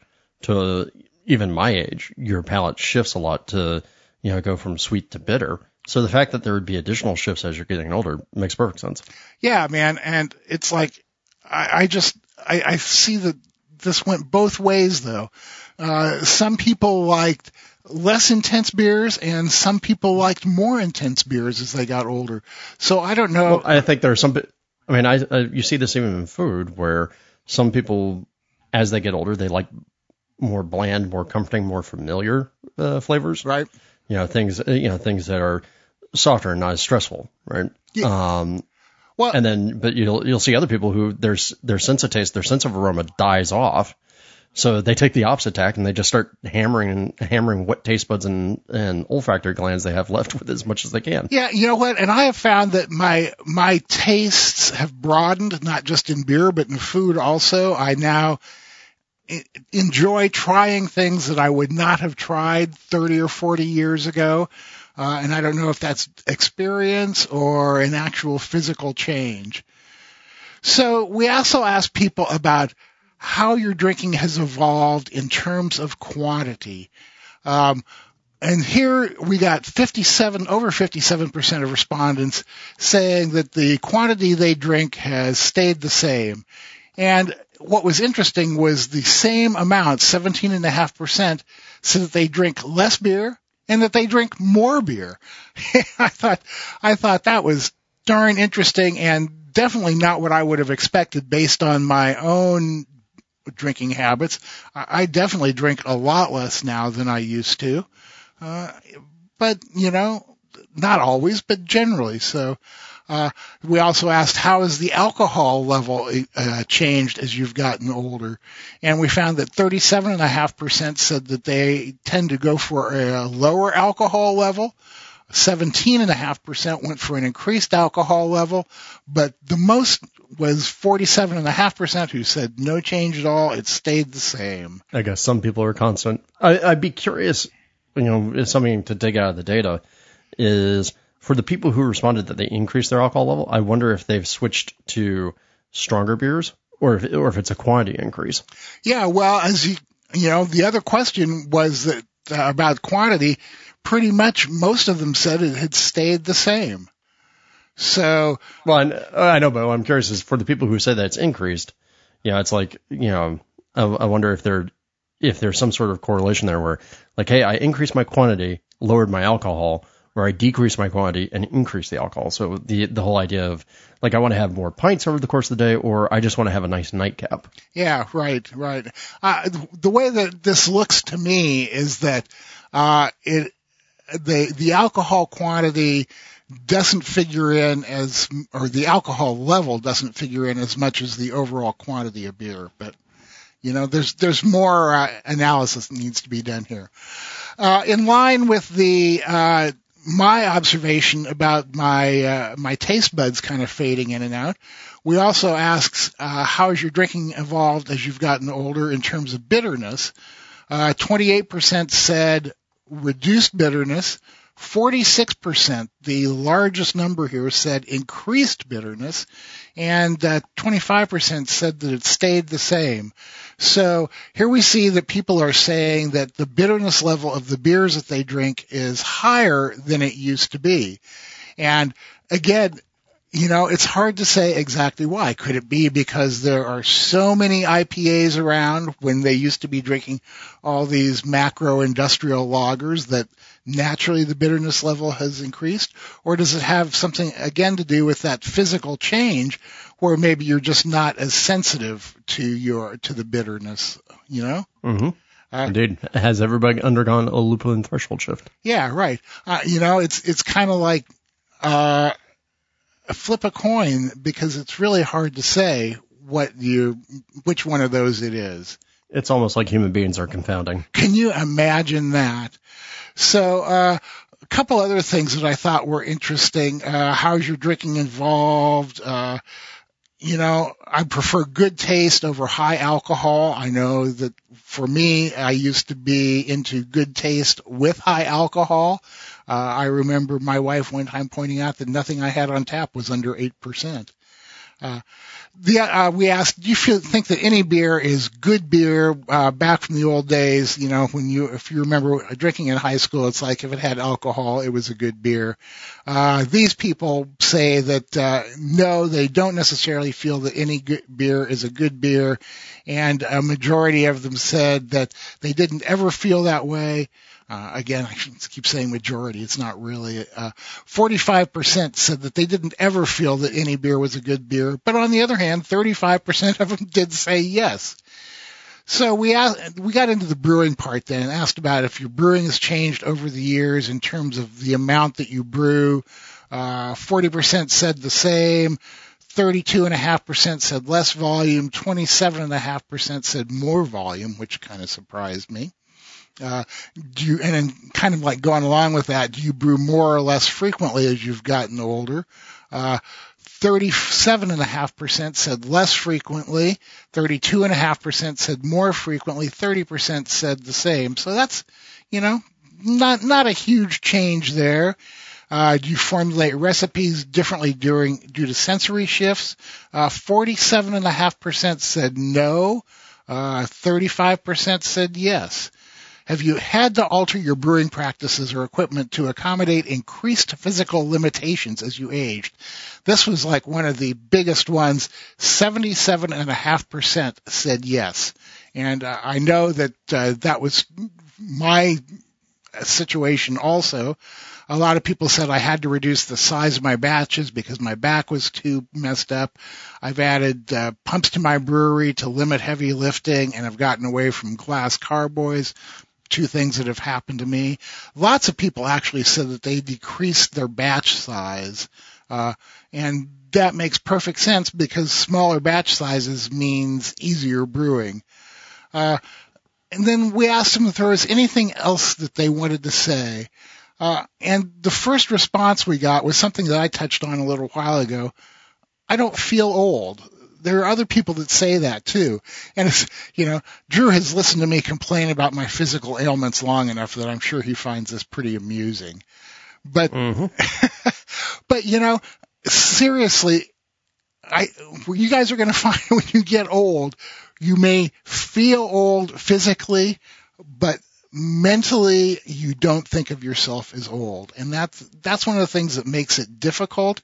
to even my age, your palate shifts a lot to, you know, go from sweet to bitter. So the fact that there would be additional shifts as you're getting older makes perfect sense. Yeah, man. And it's like, I, I just, I, I see that this went both ways though. Uh, some people liked less intense beers and some people liked more intense beers as they got older. So I don't know. Well, I think there are some, I mean, I, uh, you see this even in food where some people, as they get older, they like more bland, more comforting, more familiar uh, flavors. Right. You know, things, you know, things that are softer and not as stressful. Right. Yeah. Um, well, and then, but you'll, you'll see other people who their, their sense of taste, their sense of aroma dies off so they take the opposite tack and they just start hammering and hammering what taste buds and, and olfactory glands they have left with as much as they can. Yeah, you know what? And I have found that my my tastes have broadened, not just in beer but in food also. I now enjoy trying things that I would not have tried 30 or 40 years ago. Uh, and I don't know if that's experience or an actual physical change. So we also asked people about how your drinking has evolved in terms of quantity. Um, and here we got 57, over 57% of respondents saying that the quantity they drink has stayed the same. And what was interesting was the same amount, 17.5%, said that they drink less beer and that they drink more beer. <laughs> I thought, I thought that was darn interesting and definitely not what I would have expected based on my own drinking habits. I, definitely drink a lot less now than I used to. Uh, but, you know, not always, but generally. So, uh, we also asked how has the alcohol level uh, changed as you've gotten older, and we found that 37.5% said that they tend to go for a lower alcohol level. 17.5% went for an increased alcohol level, but the most was 47.5% who said no change at all. It stayed the same. I guess some people are constant. I, I'd be curious, you know, something to dig out of the data is for the people who responded that they increased their alcohol level, I wonder if they've switched to stronger beers or if, or if it's a quantity increase. Yeah, well, as you, you know, the other question was that uh, about quantity pretty much most of them said it had stayed the same. So, well, I know, but I'm curious is for the people who say that it's increased. You know, it's like you know, I, I wonder if there if there's some sort of correlation there where like, hey, I increased my quantity, lowered my alcohol where I decrease my quantity and increase the alcohol. So the the whole idea of like I want to have more pints over the course of the day, or I just want to have a nice nightcap. Yeah, right, right. Uh, the way that this looks to me is that uh, it the the alcohol quantity doesn't figure in as or the alcohol level doesn't figure in as much as the overall quantity of beer, but you know, there's there's more uh, analysis that needs to be done here. Uh, in line with the uh, my observation about my uh, my taste buds kind of fading in and out. We also asked uh, how has your drinking evolved as you've gotten older in terms of bitterness. Uh, 28% said reduced bitterness. 46%, the largest number here, said increased bitterness, and uh, 25% said that it stayed the same. So here we see that people are saying that the bitterness level of the beers that they drink is higher than it used to be. And again, you know, it's hard to say exactly why. Could it be because there are so many IPAs around when they used to be drinking all these macro industrial lagers that naturally the bitterness level has increased? Or does it have something again to do with that physical change where maybe you're just not as sensitive to your, to the bitterness, you know? Mm-hmm. Uh, Indeed. Has everybody undergone a lupulin threshold shift? Yeah, right. Uh, you know, it's, it's kind of like, uh, flip a coin because it's really hard to say what you, which one of those it is. It's almost like human beings are confounding. Can you imagine that? So, uh, a couple other things that I thought were interesting. Uh, how's your drinking involved? Uh, you know, I prefer good taste over high alcohol. I know that for me, I used to be into good taste with high alcohol. Uh, I remember my wife one time pointing out that nothing I had on tap was under 8%. Uh, the, uh, we asked, do you think that any beer is good beer, uh, back from the old days? You know, when you, if you remember drinking in high school, it's like if it had alcohol, it was a good beer. Uh, these people say that, uh, no, they don't necessarily feel that any good beer is a good beer. And a majority of them said that they didn't ever feel that way. Uh, again, <laughs> I keep saying majority. It's not really. Uh, 45% said that they didn't ever feel that any beer was a good beer, but on the other hand, 35% <laughs> of them did say yes. So we asked, we got into the brewing part then and asked about if your brewing has changed over the years in terms of the amount that you brew. Uh, 40% said the same. 32.5% said less volume. 27.5% said more volume, which kind of surprised me. Uh, do you, and then kind of like going along with that, do you brew more or less frequently as you've gotten older? Uh, 37.5% said less frequently, 32.5% said more frequently, 30% said the same. So that's, you know, not, not a huge change there. Uh, do you formulate recipes differently during, due to sensory shifts? Uh, 47.5% said no. Uh, 35% said yes. Have you had to alter your brewing practices or equipment to accommodate increased physical limitations as you aged? This was like one of the biggest ones. 77.5% said yes. And uh, I know that uh, that was my situation also. A lot of people said I had to reduce the size of my batches because my back was too messed up. I've added uh, pumps to my brewery to limit heavy lifting and I've gotten away from glass carboys two things that have happened to me. Lots of people actually said that they decreased their batch size, uh, and that makes perfect sense because smaller batch sizes means easier brewing. Uh, and then we asked them if there was anything else that they wanted to say. Uh, and the first response we got was something that I touched on a little while ago. I don't feel old there are other people that say that too. And it's, <laughs> you know, Drew has listened to me complain about my physical ailments long enough that I'm sure he finds this pretty amusing. But, mm-hmm. <laughs> but you know, seriously, I, you guys are going <laughs> to find when you get old, you may feel old physically, but mentally you don't think of yourself as old. And that's, that's one of the things that makes it difficult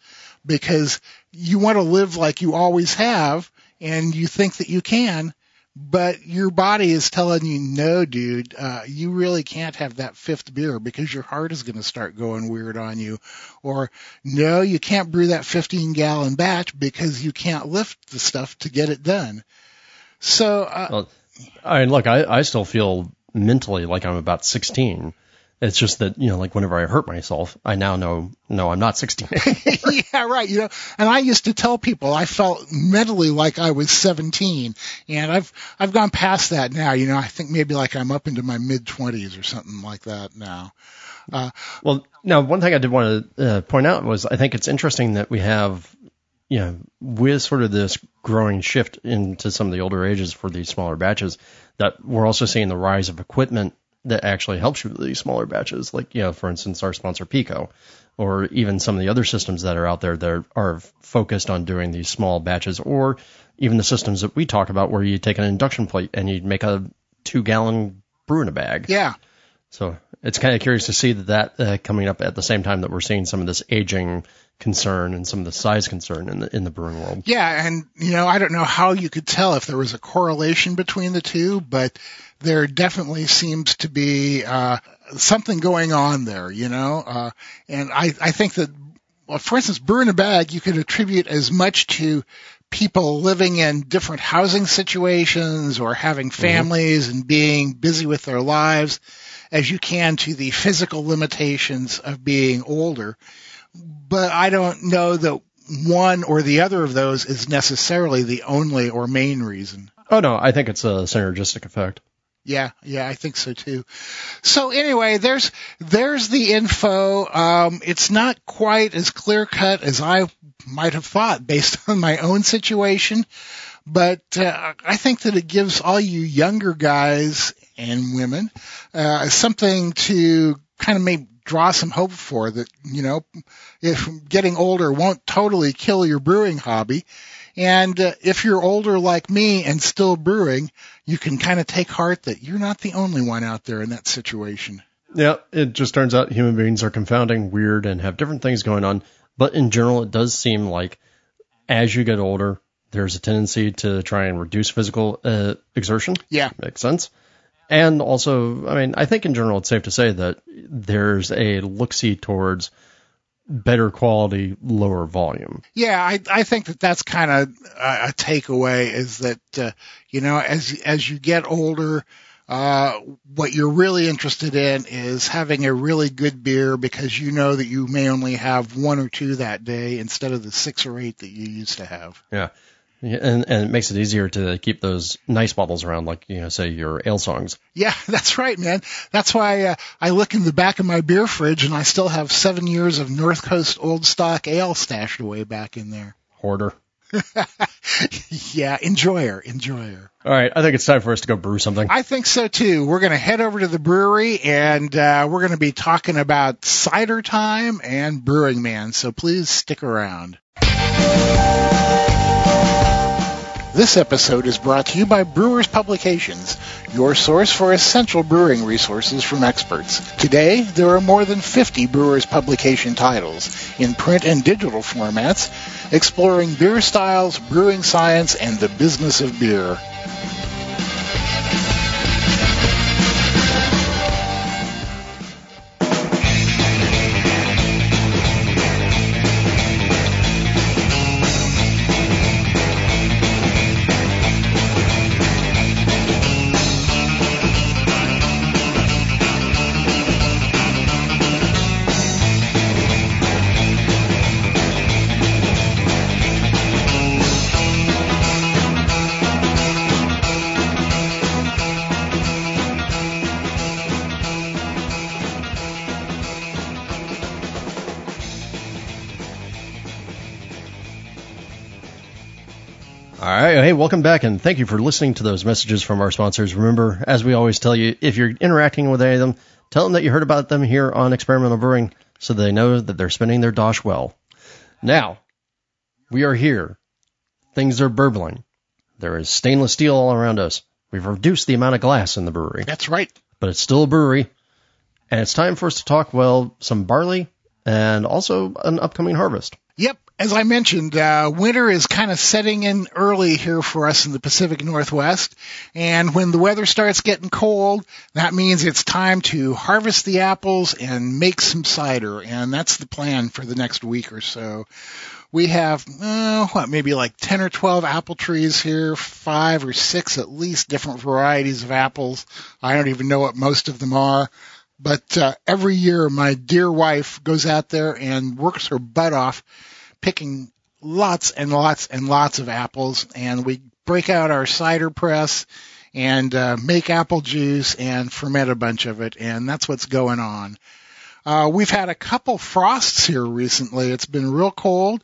because you want to live like you always have and you think that you can, but your body is telling you, no, dude, uh, you really can't have that fifth beer because your heart is going to start going weird on you. Or, no, you can't brew that 15 gallon batch because you can't lift the stuff to get it done. So, uh, Well, I mean, look, I, I still feel mentally like I'm about 16. It's just that, you know, like whenever I hurt myself, I now know, no, I'm not 16. <laughs> yeah, right. You know, and I used to tell people I felt mentally like I was 17, and I've I've gone past that now. You know, I think maybe like I'm up into my mid 20s or something like that now. Uh, well, now one thing I did want to uh, point out was I think it's interesting that we have, you know, with sort of this growing shift into some of the older ages for these smaller batches, that we're also seeing the rise of equipment that actually helps you with these smaller batches, like, you know, for instance, our sponsor Pico, or even some of the other systems that are out there that are focused on doing these small batches, or even the systems that we talk about where you take an induction plate and you make a two gallon brew in a bag. Yeah. So it's kind of curious to see that that uh, coming up at the same time that we're seeing some of this aging concern and some of the size concern in the in the brewing world. Yeah, and you know, I don't know how you could tell if there was a correlation between the two, but there definitely seems to be uh, something going on there, you know. Uh, and I I think that, well, for instance, in a bag, you could attribute as much to people living in different housing situations or having families mm-hmm. and being busy with their lives as you can to the physical limitations of being older. But I don't know that one or the other of those is necessarily the only or main reason. Oh no, I think it's a synergistic effect. Yeah, yeah, I think so too. So anyway, there's there's the info. Um, it's not quite as clear cut as I might have thought based <laughs> on my own situation, but uh, I think that it gives all you younger guys and women uh, something to kind of maybe draw some hope for that you know if getting older won't totally kill your brewing hobby and uh, if you're older like me and still brewing you can kind of take heart that you're not the only one out there in that situation. Yeah it just turns out human beings are confounding weird and have different things going on. But in general it does seem like as you get older there's a tendency to try and reduce physical uh, exertion. Yeah. Makes sense. And also, I mean, I think in general it's safe to say that there's a look see towards better quality, lower volume. Yeah, I I think that that's kind of a, a takeaway is that uh, you know as as you get older. Uh, what you're really interested in is having a really good beer because you know that you may only have one or two that day instead of the six or eight that you used to have. Yeah. And, and it makes it easier to keep those nice bottles around, like you know, say your ale songs. Yeah, <laughs> that's right, man. That's why uh, I look in the back of my beer fridge, and I still have seven years of North Coast Old Stock ale stashed away back in there. Hoarder. <laughs> yeah, enjoyer, enjoyer. All right, I think it's time for us to go brew something. I think so too. We're going to head over to the brewery, and uh, we're going to be talking about cider time and brewing man. So please stick around. This episode is brought to you by Brewers Publications, your source for essential brewing resources from experts. Today, there are more than 50 Brewers Publication titles in print and digital formats, exploring beer styles, brewing science, and the business of beer. Hey, welcome back and thank you for listening to those messages from our sponsors. Remember, as we always tell you, if you're interacting with any of them, tell them that you heard about them here on Experimental Brewing so they know that they're spending their dosh well. Now, we are here. Things are burbling. There is stainless steel all around us. We've reduced the amount of glass in the brewery. That's right. But it's still a brewery. And it's time for us to talk, well, some barley and also an upcoming harvest. As I mentioned, uh, winter is kind of setting in early here for us in the Pacific Northwest. And when the weather starts getting cold, that means it's time to harvest the apples and make some cider. And that's the plan for the next week or so. We have, uh, what, maybe like 10 or 12 apple trees here, five or six at least different varieties of apples. I don't even know what most of them are. But uh, every year, my dear wife goes out there and works her butt off picking lots and lots and lots of apples, and we break out our cider press and uh, make apple juice and ferment a bunch of it, and that's what's going on. Uh, we've had a couple frosts here recently. It's been real cold,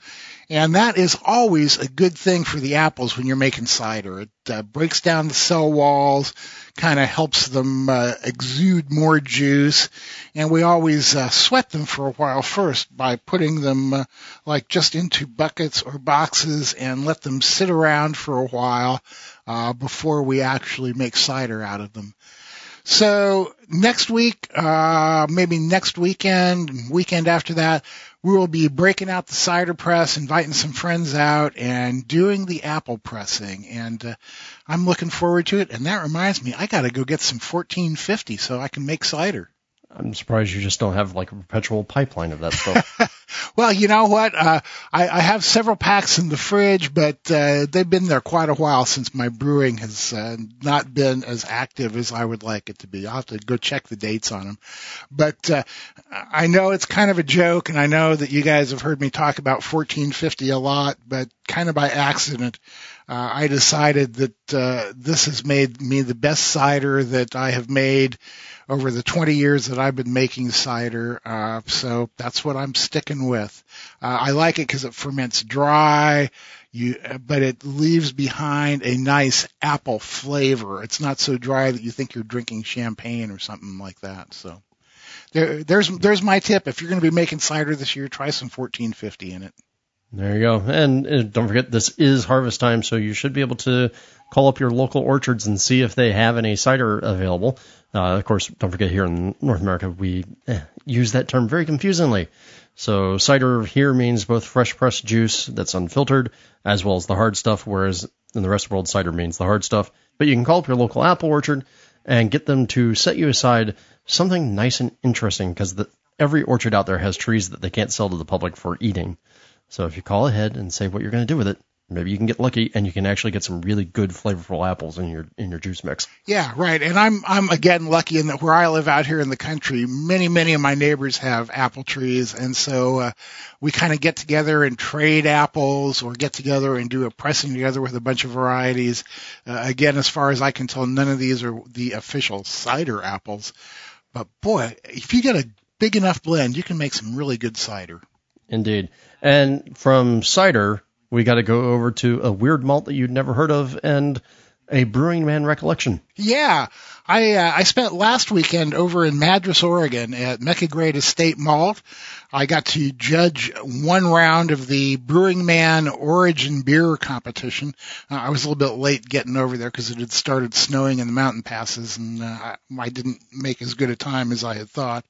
and that is always a good thing for the apples when you're making cider. It uh, breaks down the cell walls, kind of helps them uh, exude more juice, and we always uh, sweat them for a while first by putting them uh, like just into buckets or boxes and let them sit around for a while uh, before we actually make cider out of them. So next week, uh, maybe next weekend, weekend after that, we will be breaking out the cider press, inviting some friends out, and doing the apple pressing. And uh, I'm looking forward to it. And that reminds me, I got to go get some 1450 so I can make cider. I'm surprised you just don't have like a perpetual pipeline of that stuff. <laughs> well, you know what? Uh, I, I have several packs in the fridge, but uh, they've been there quite a while since my brewing has uh, not been as active as I would like it to be. I'll have to go check the dates on them. But uh, I know it's kind of a joke, and I know that you guys have heard me talk about 1450 a lot, but kind of by accident. Uh, I decided that uh, this has made me the best cider that I have made over the 20 years that I've been making cider. Uh, so that's what I'm sticking with. Uh, I like it because it ferments dry. You, but it leaves behind a nice apple flavor. It's not so dry that you think you're drinking champagne or something like that. So there, there's, there's my tip. If you're going to be making cider this year, try some 1450 in it. There you go. And, and don't forget, this is harvest time, so you should be able to call up your local orchards and see if they have any cider available. Uh, of course, don't forget here in North America, we eh, use that term very confusingly. So cider here means both fresh pressed juice that's unfiltered as well as the hard stuff, whereas in the rest of the world, cider means the hard stuff. But you can call up your local apple orchard and get them to set you aside something nice and interesting because every orchard out there has trees that they can't sell to the public for eating. So if you call ahead and say what you're going to do with it, maybe you can get lucky and you can actually get some really good flavorful apples in your in your juice mix. Yeah, right. And I'm I'm again lucky in that where I live out here in the country, many many of my neighbors have apple trees, and so uh, we kind of get together and trade apples, or get together and do a pressing together with a bunch of varieties. Uh, again, as far as I can tell, none of these are the official cider apples, but boy, if you get a big enough blend, you can make some really good cider. Indeed. And from cider, we got to go over to a weird malt that you'd never heard of and a Brewing Man recollection. Yeah, I uh, I spent last weekend over in Madras, Oregon, at Mecca Grade Estate Malt. I got to judge one round of the Brewing Man Origin Beer competition. Uh, I was a little bit late getting over there because it had started snowing in the mountain passes, and uh, I didn't make as good a time as I had thought.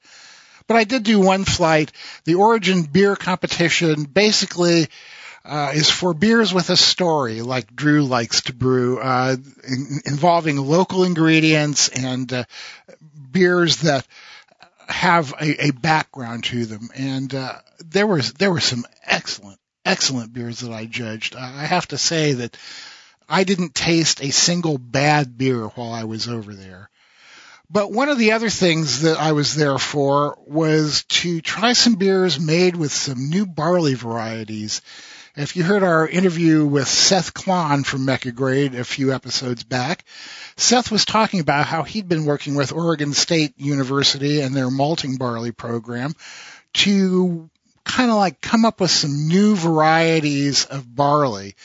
But I did do one flight. The Origin Beer competition basically uh, is for beers with a story, like Drew likes to brew, uh, in, involving local ingredients and uh, beers that have a, a, background to them. And uh, there was there were some excellent excellent beers that I judged. I have to say that I didn't taste a single bad beer while I was over there. But one of the other things that I was there for was to try some beers made with some new barley varieties. If you heard our interview with Seth Klann from Mecca Grade a few episodes back, Seth was talking about how he'd been working with Oregon State University and their malting barley program to kind of like come up with some new varieties of barley.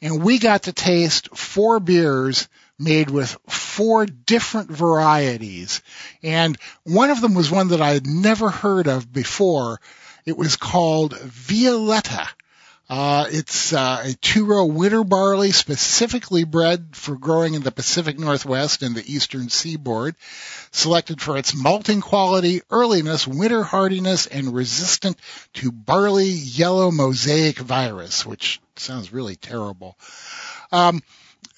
And we got to taste four beers made with four different varieties. And one of them was one that I had never heard of before. It was called Violetta. Uh, it's uh, a two-row winter barley specifically bred for growing in the Pacific Northwest and the eastern seaboard, selected for its malting quality, earliness, winter hardiness, and resistant to barley yellow mosaic virus, which sounds really terrible. Um,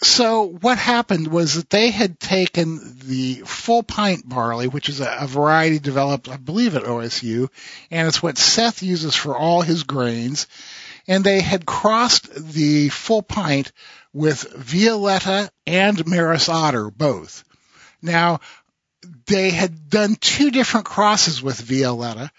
so what happened was that they had taken the full pint barley, which is a, a, variety developed, I believe, at OSU, and it's what Seth uses for all his grains. And they had crossed the full pint with Violetta and Maris Otter, both. Now, they had done two different crosses with Violetta,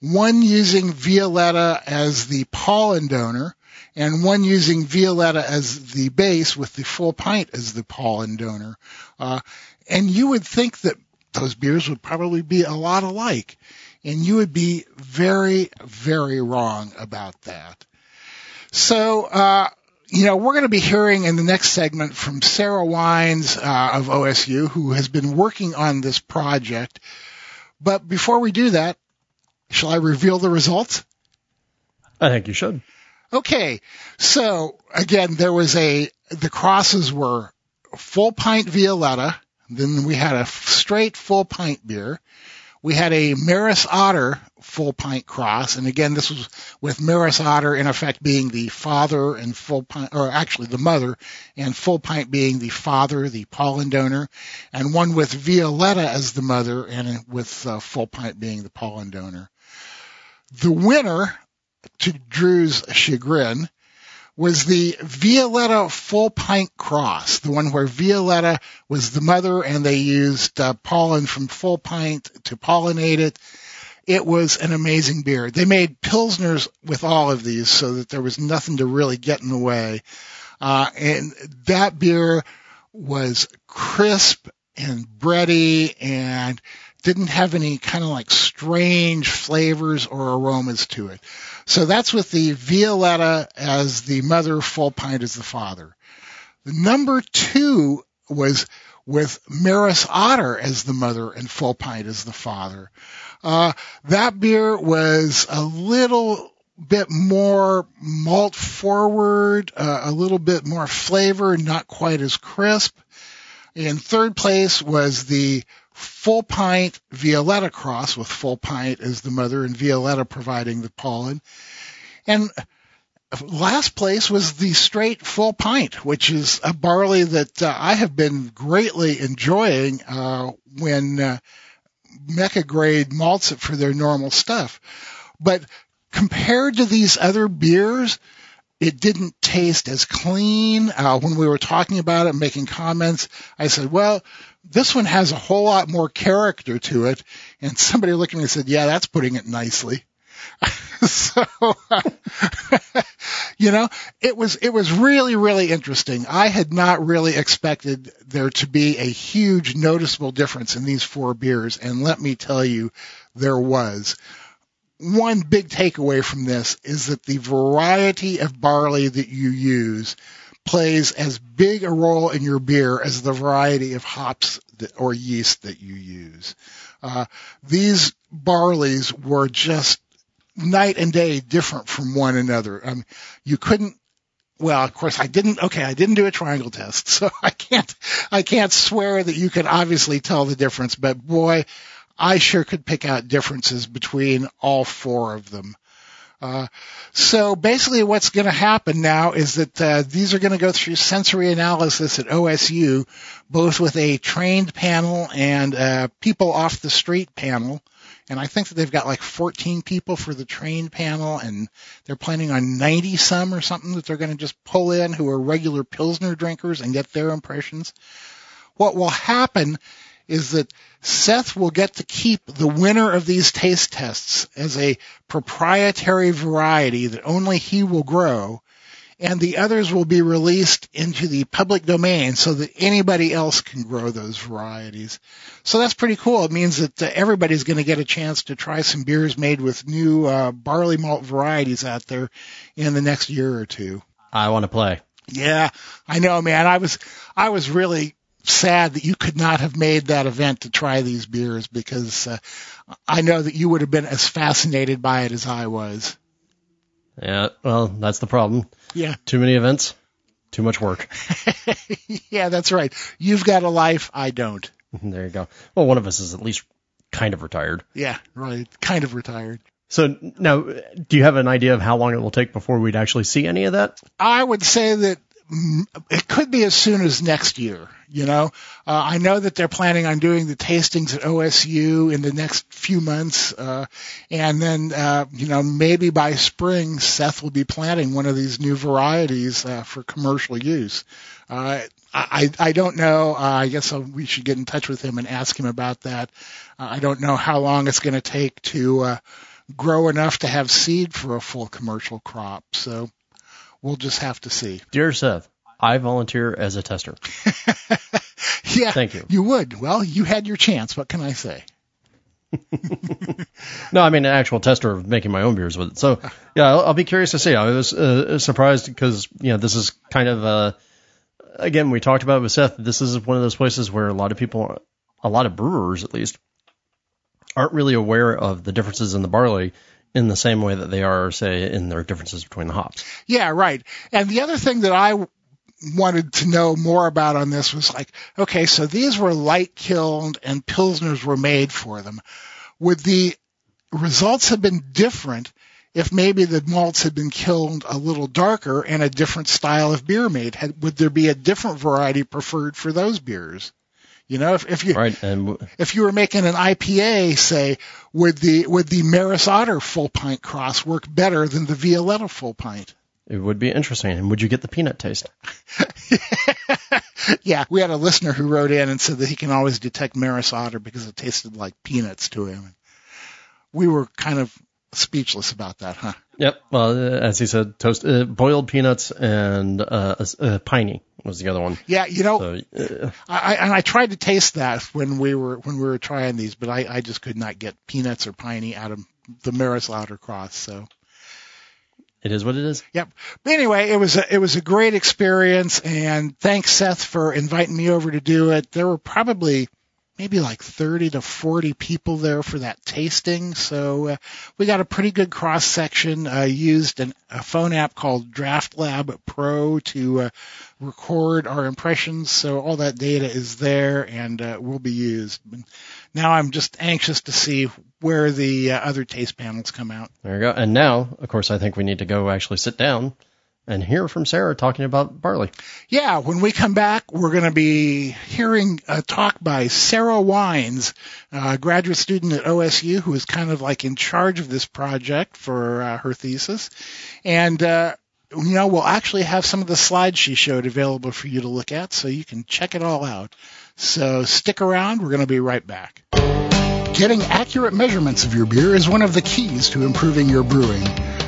one using Violetta as the pollen donor, and one using Violetta as the base with the full pint as the pollen donor. Uh, and you would think that those beers would probably be a lot alike. And you would be very, very wrong about that. So, uh, you know, we're going to be hearing in the next segment from Sarah Windes uh, of OSU, who has been working on this project. But before we do that, shall I reveal the results? I think you should. Okay, so again, there was a the crosses were full pint Violetta, then we had a straight full pint beer. We had a Maris Otter full pint cross, and again, this was with Maris Otter in effect being the father and full pint, or actually the mother, and full pint being the father, the pollen donor, and one with Violetta as the mother, and with uh, full pint being the pollen donor. The winner to Drew's chagrin, was the Violetta full pint cross, the one where Violetta was the mother and they used uh, pollen from full pint to pollinate it. It was an amazing beer. They made pilsners with all of these so that there was nothing to really get in the way. Uh, and that beer was crisp and bready and didn't have any kind of like strange flavors or aromas to it. So that's with the Violetta as the mother, full pint as the father. The number two was with Maris Otter as the mother and full pint as the father. Uh, that beer was a little bit more malt forward, uh, a little bit more flavor, not quite as crisp. In third place was the full pint Violetta cross with full pint as the mother and Violetta providing the pollen. And last place was the straight full pint, which is a barley that uh, I have been greatly enjoying uh, when Mecca grade malts it for their normal stuff. But compared to these other beers, it didn't taste as clean. Uh, when we were talking about it, making comments, I said, well, this one has a whole lot more character to it. And somebody looked at me and said, yeah, that's putting it nicely. <laughs> <laughs> so, uh, <laughs> you know, it was, it was really, really interesting. I had not really expected there to be a huge noticeable difference in these four beers. And let me tell you, there was. One big takeaway from this is that the variety of barley that you use plays as big a role in your beer as the variety of hops that, or yeast that you use. Uh, these barleys were just night and day different from one another. Um, you couldn't well, of course I didn't, okay, I didn't do a triangle test, <laughs> so I can't, I can't swear that you can obviously tell the difference, but boy, I sure could pick out differences between all four of them. Uh, so basically what's going to happen now is that uh, these are going to go through sensory analysis at OSU, both with a trained panel and a people off the street panel. And I think that they've got like 14 people for the trained panel and they're planning on 90 some or something that they're going to just pull in who are regular Pilsner drinkers and get their impressions. What will happen is that Seth will get to keep the winner of these taste tests as a proprietary variety that only he will grow, and the others will be released into the public domain so that anybody else can grow those varieties. So that's pretty cool. It means that uh, everybody's going to get a chance to try some beers made with new uh, barley malt varieties out there in the next year or two. I want to play. Yeah, I know, man. I was I was really sad that you could not have made that event to try these beers because uh, I know that you would have been as fascinated by it as I was. Yeah, well, that's the problem. Yeah. Too many events, too much work. <laughs> yeah, that's right. You've got a life, I don't. there you go. Well, one of us is at least kind of retired. Yeah, right. Kind of retired. So now, do you have an idea of how long it will take before we'd actually see any of that? I would say that mm, it could be as soon as next year. You know, uh, I know that they're planning on doing the tastings at OSU in the next few months, uh, and then uh, you know maybe by spring Seth will be planting one of these new varieties uh, for commercial use. Uh, I I don't know. Uh, I guess uh, we should get in touch with him and ask him about that. Uh, I don't know how long it's going to take to uh, grow enough to have seed for a full commercial crop. So we'll just have to see. Dear Seth, I volunteer as a tester. <laughs> yeah, Thank you. You would. Well, you had your chance. What can I say? <laughs> No, I mean an actual tester of making my own beers with it. So yeah, I'll, I'll be curious to see. I was uh, surprised because you know this is kind of uh, again we talked about it with Seth. This is one of those places where a lot of people, a lot of brewers at least, aren't really aware of the differences in the barley in the same way that they are, say, in their differences between the hops. Yeah, right. And the other thing that I wanted to know more about on this was like, okay, so these were light kilned and pilsners were made for them. Would the results have been different if maybe the malts had been kilned a little darker and a different style of beer made? Had, would there be a different variety preferred for those beers? You know, if, if you Right, and w- if you were making an IPA, say, would the would the Maris Otter full pint cross work better than the Violetta full pint? It would be interesting. And would you get the peanut taste? <laughs> yeah, we had a listener who wrote in and said that he can always detect Maris Otter because it tasted like peanuts to him. We were kind of speechless about that, huh? Yep. Well, uh, as he said, toast, uh, boiled peanuts and uh, uh, piney was the other one. Yeah, you know, So uh, I, I and I tried to taste that when we were when we were trying these, but I, I just could not get peanuts or piney out of the Maris Otter cross. So it is what it is. Yep. But anyway, it was a, it was a great experience, and thanks Seth for inviting me over to do it. There were probably maybe like 30 to 40 people there for that tasting, so uh, we got a pretty good cross section. Uh, used an, a phone app called Draft Lab Pro to uh, record our impressions, so all that data is there and uh, will be used. Now I'm just anxious to see where the uh, other taste panels come out. There you go. And now, of course, I think we need to go actually sit down and hear from Sarah talking about barley. Yeah, when we come back, we're going to be hearing a talk by Sarah Windes, a graduate student at OSU who is kind of like in charge of this project for uh, her thesis. And, uh, you know, we'll actually have some of the slides she showed available for you to look at so you can check it all out. So stick around. We're going to be right back. Getting accurate measurements of your beer is one of the keys to improving your brewing.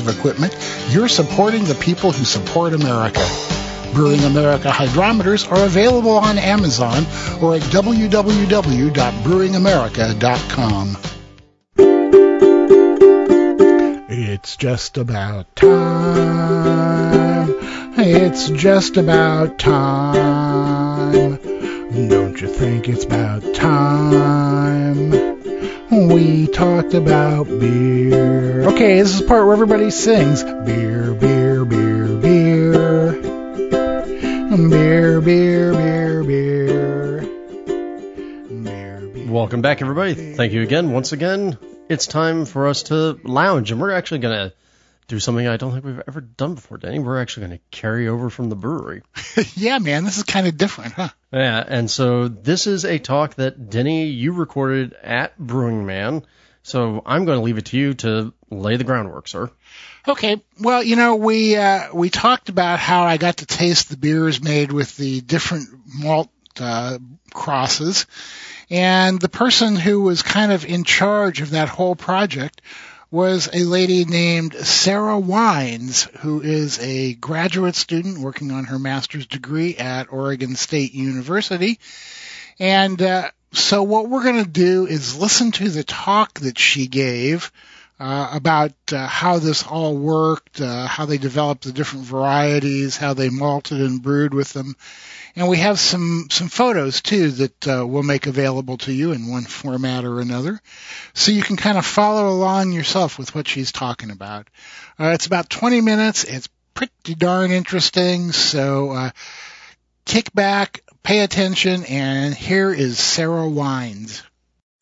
of equipment, you're supporting the people who support America. Brewing America hydrometers are available on Amazon or at www.brewingamerica.com. It's just about time. It's just about time. Don't you think it's about time? We talked about beer. Okay, this is part where everybody sings beer, beer, beer, beer. Beer, beer, beer, beer. Beer, beer. Welcome back, everybody. Thank you again. Once again, it's time for us to lounge, and we're actually going to do something I don't think we've ever done before, Denny. We're actually going to carry over from the brewery. <laughs> yeah, man, this is kind of different, huh? Yeah, and so this is a talk that Denny you recorded at Brewing Man. So I'm going to leave it to you to lay the groundwork, sir. Okay. Well, you know, we uh, we talked about how I got to taste the beers made with the different malt uh, crosses, and the person who was kind of in charge of that whole project was a lady named Sarah Windes, who is a graduate student working on her master's degree at Oregon State University. And uh, so what we're going to do is listen to the talk that she gave uh, about uh, how this all worked, uh, how they developed the different varieties, how they malted and brewed with them, and we have some some photos too that uh, we'll make available to you in one format or another, so you can kind of follow along yourself with what she's talking about. Uh, it's about 20 minutes. It's pretty darn interesting. So uh, kick back, pay attention, and here is Sarah Windes.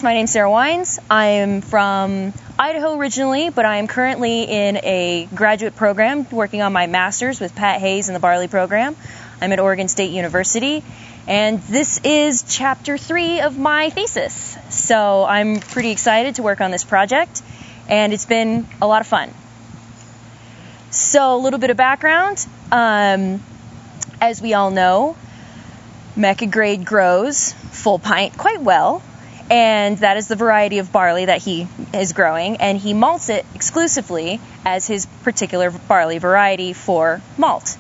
My name's Sarah Windes. I am from Idaho originally, but I am currently in a graduate program working on my master's with Pat Hayes in the Barley program. I'm at Oregon State University, and this is chapter three of my thesis. So I'm pretty excited to work on this project, and it's been a lot of fun. So, a little bit of background. Um, as we all know, Mecca grade grows full pint quite well and that is the variety of barley that he is growing, and he malts it exclusively as his particular barley variety for malt.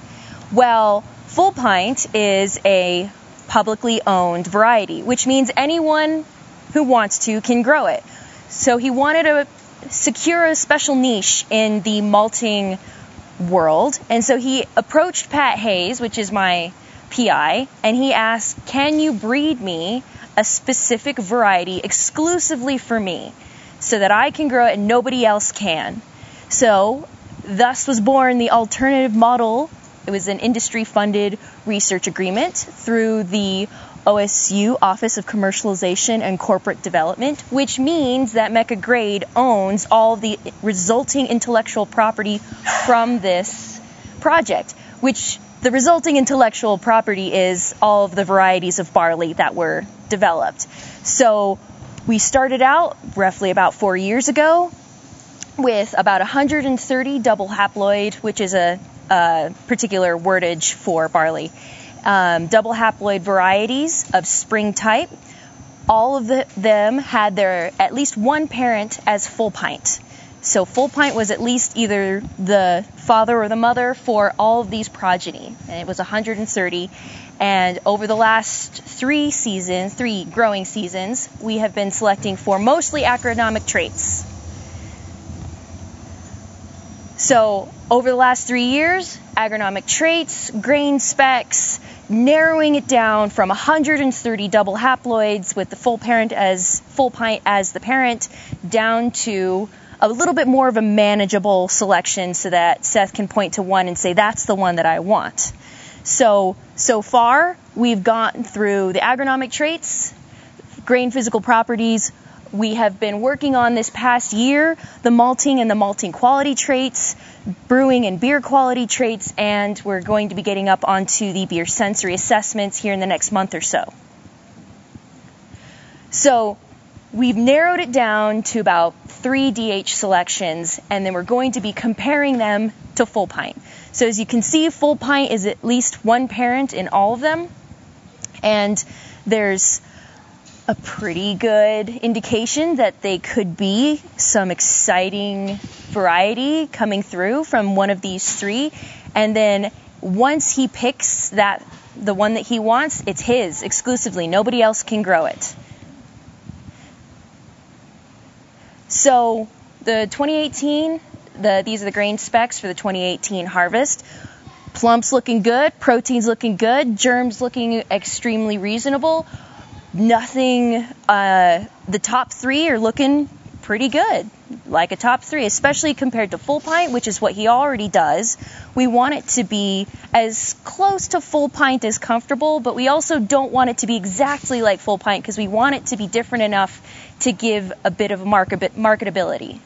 Well, Full Pint is a publicly owned variety, which means anyone who wants to can grow it. So he wanted to secure a special niche in the malting world, and so he approached Pat Hayes, which is my PI, and he asked, Can you breed me a specific variety exclusively for me so that I can grow it and nobody else can. So, thus was born the alternative model. It was an industry funded research agreement through the OSU Office of Commercialization and Corporate Development, which means that Mecca Grade owns all the resulting intellectual property from this project, which the resulting intellectual property is all of the varieties of barley that were developed. So we started out roughly about four years ago with about 130 double haploid, which is a, particular wordage for barley, um, double haploid varieties of spring type. All of the, them had their at least one parent as full pint. So Full Pint was at least either the father or the mother for all of these progeny, and it was 130. And over the last three seasons, three growing seasons, we have been selecting for mostly agronomic traits. So over the last three years, agronomic traits, grain specs, narrowing it down from 130 double haploids with the full parent as full pint as the parent down to a little bit more of a manageable selection so that Seth can point to one and say, that's the one that I want. So, so far, we've gotten through the agronomic traits, grain physical properties. We have been working on this past year the malting and the malting quality traits, brewing and beer quality traits, and we're going to be getting up onto the beer sensory assessments here in the next month or so. So, we've narrowed it down to about three DH selections, and then we're going to be comparing them to full pint. So as you can see, full pint is at least one parent in all of them, and there's a pretty good indication that they could be some exciting variety coming through from one of these three. And then once he picks that the one that he wants, it's his exclusively. Nobody else can grow it. So the 2018, the, these are the grain specs for the 2018 harvest. Plumps looking good, proteins looking good, germs looking extremely reasonable. Nothing, uh, the top three are looking pretty good, like a top three, especially compared to full pint, which is what he already does. We want it to be as close to full pint as comfortable, but we also don't want it to be exactly like full pint because we want it to be different enough to give a bit of marketability.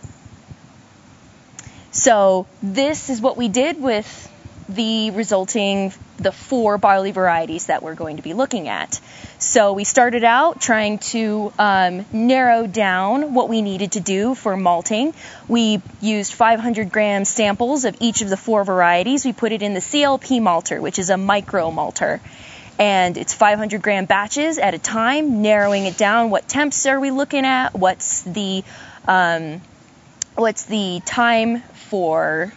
So this is what we did with the resulting the four barley varieties that we're going to be looking at. So we started out trying to um, narrow down what we needed to do for malting. We used 500 gram samples of each of the four varieties. We put it in the CLP malter, which is a micro malter and it's 500 gram batches at a time, narrowing it down. What temps are we looking at? What's the um, what's the time for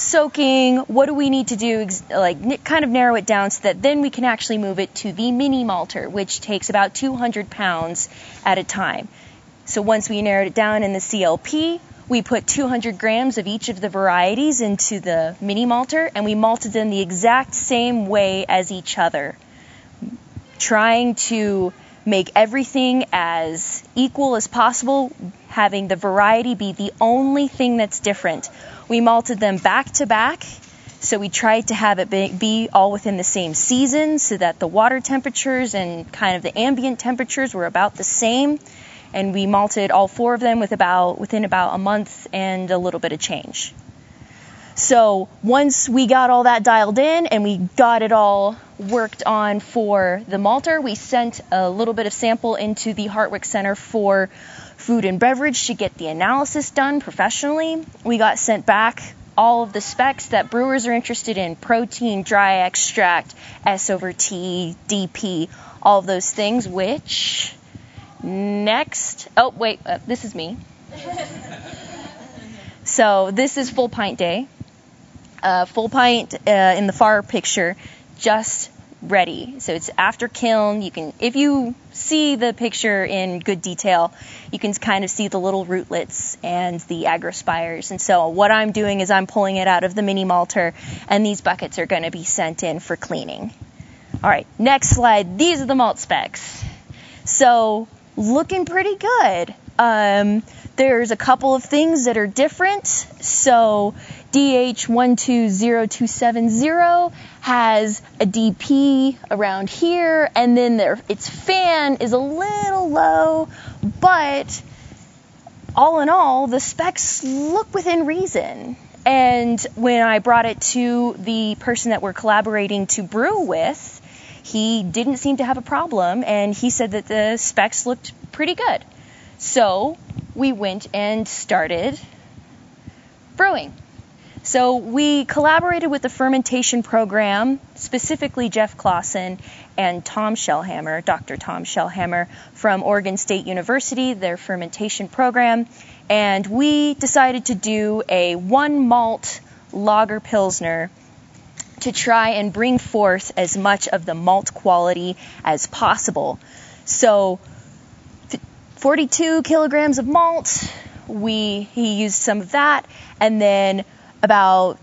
soaking, what do we need to do, like kind of narrow it down so that then we can actually move it to the mini malter, which takes about 200 pounds at a time. So once we narrowed it down in the CLP, we put 200 grams of each of the varieties into the mini malter and we malted them the exact same way as each other, trying to make everything as equal as possible, having the variety be the only thing that's different. We malted them back to back, so we tried to have it be, all within the same season so that the water temperatures and kind of the ambient temperatures were about the same and we malted all four of them with about within about a month and a little bit of change. So once we got all that dialed in and we got it all worked on for the malter, we sent a little bit of sample into the Hartwick Center for Food and Beverage to get the analysis done professionally. We got sent back all of the specs that brewers are interested in protein, dry extract, S over T, DP, all of those things, which Next, oh wait, uh, this is me. so this is full pint day. Uh, full pint uh, in the far picture, just ready. So it's after kiln. You can, if you see the picture in good detail, you can kind of see the little rootlets and the acrospires. And so what I'm doing is I'm pulling it out of the mini malter, and these buckets are going to be sent in for cleaning. All right, next slide. These are the malt specs. So looking pretty good. Um, there's a couple of things that are different. So DH120270 has a DP around here, and then its fan is a little low, but all in all, the specs look within reason. And when I brought it to the person that we're collaborating to brew with, he didn't seem to have a problem and he said that the specs looked pretty good. So we went and started brewing. So we collaborated with the fermentation program, specifically Jeff Clawson and Tom Shellhammer, Dr. Tom Shellhammer from Oregon State University, their fermentation program, and we decided to do a one malt lager pilsner to try and bring forth as much of the malt quality as possible. So 42 kilograms of malt, we he used some of that, and then about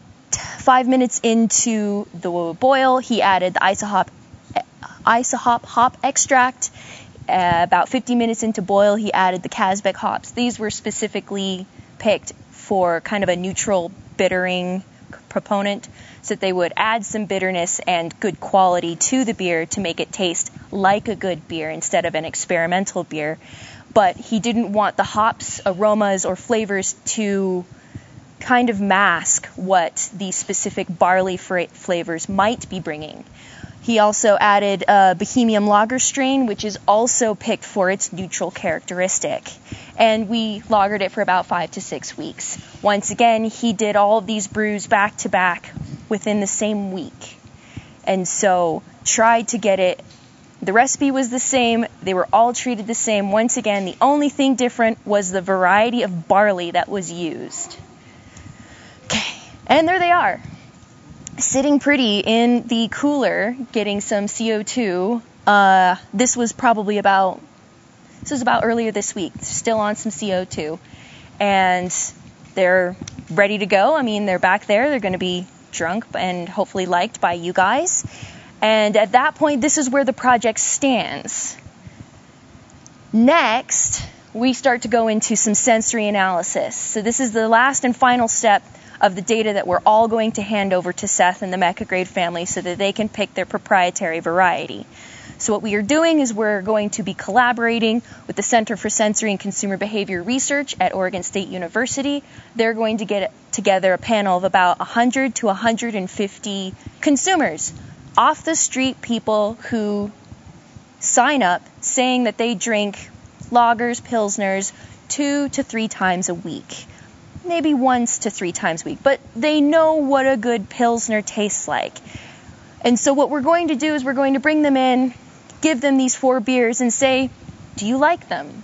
five minutes into the boil, he added the isohop isohop hop extract. Uh, about 50 minutes into boil, he added the Kazbek hops. These were specifically picked for kind of a neutral bittering proponent so that they would add some bitterness and good quality to the beer to make it taste like a good beer instead of an experimental beer. But he didn't want the hops, aromas, or flavors to kind of mask what the specific barley flavors might be bringing. He also added a Bohemian lager strain, which is also picked for its neutral characteristic. And we lagered it for about five to six weeks. Once again, he did all of these brews back to back within the same week. And so tried to get it. The recipe was the same. They were all treated the same. Once again, the only thing different was the variety of barley that was used. And there they are sitting pretty in the cooler getting some CO2. Uh, this was probably about this was about earlier this week. Still on some CO2, and they're ready to go. I mean, they're back there. They're going to be drunk and hopefully liked by you guys. And at that point, this is where the project stands. Next, we start to go into some sensory analysis. So this is the last and final step of the data that we're all going to hand over to Seth and the Mecca Grade family so that they can pick their proprietary variety. So what we are doing is we're going to be collaborating with the Center for Sensory and Consumer Behavior Research at Oregon State University. They're going to get together a panel of about 100 to 150 consumers, off the street people who sign up saying that they drink lagers, pilsners two to three times a week maybe once to three times a week, but they know what a good Pilsner tastes like. And so what we're going to do is we're going to bring them in, give them these four beers, and say, Do you like them?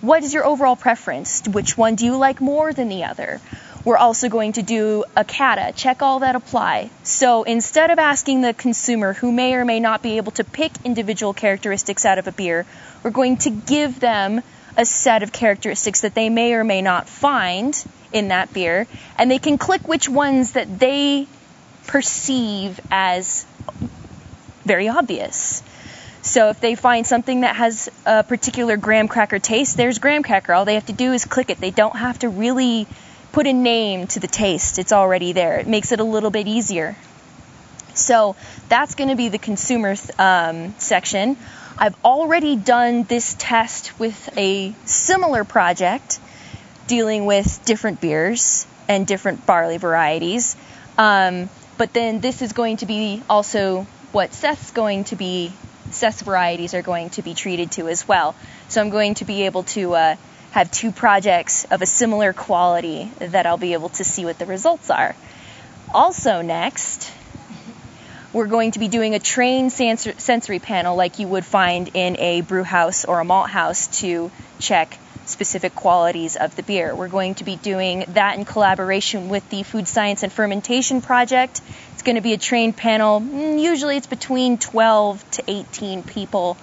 what is your overall preference? Which one do you like more than the other? We're also going to do a cata, check all that apply. So instead of asking the consumer who may or may not be able to pick individual characteristics out of a beer, we're going to give them a set of characteristics that they may or may not find in that beer, and they can click which ones that they perceive as very obvious. So if they find something that has a particular graham cracker taste, there's graham cracker. All they have to do is click it. They don't have to really put a name to the taste. It's already there. It makes it a little bit easier. So that's going to be the consumer um, section. I've already done this test with a similar project dealing with different beers and different barley varieties. Um, but then this is going to be also what Seth's going to be Seth's varieties are going to be treated to as well. So I'm going to be able to uh, have two projects of a similar quality that I'll be able to see what the results are. Also, next, we're going to be doing a trained sensory panel like you would find in a brew house or a malt house to check specific qualities of the beer. We're going to be doing that in collaboration with the Food Science and Fermentation Project. It's going to be a trained panel. Mm, usually it's between 12 to 18 people.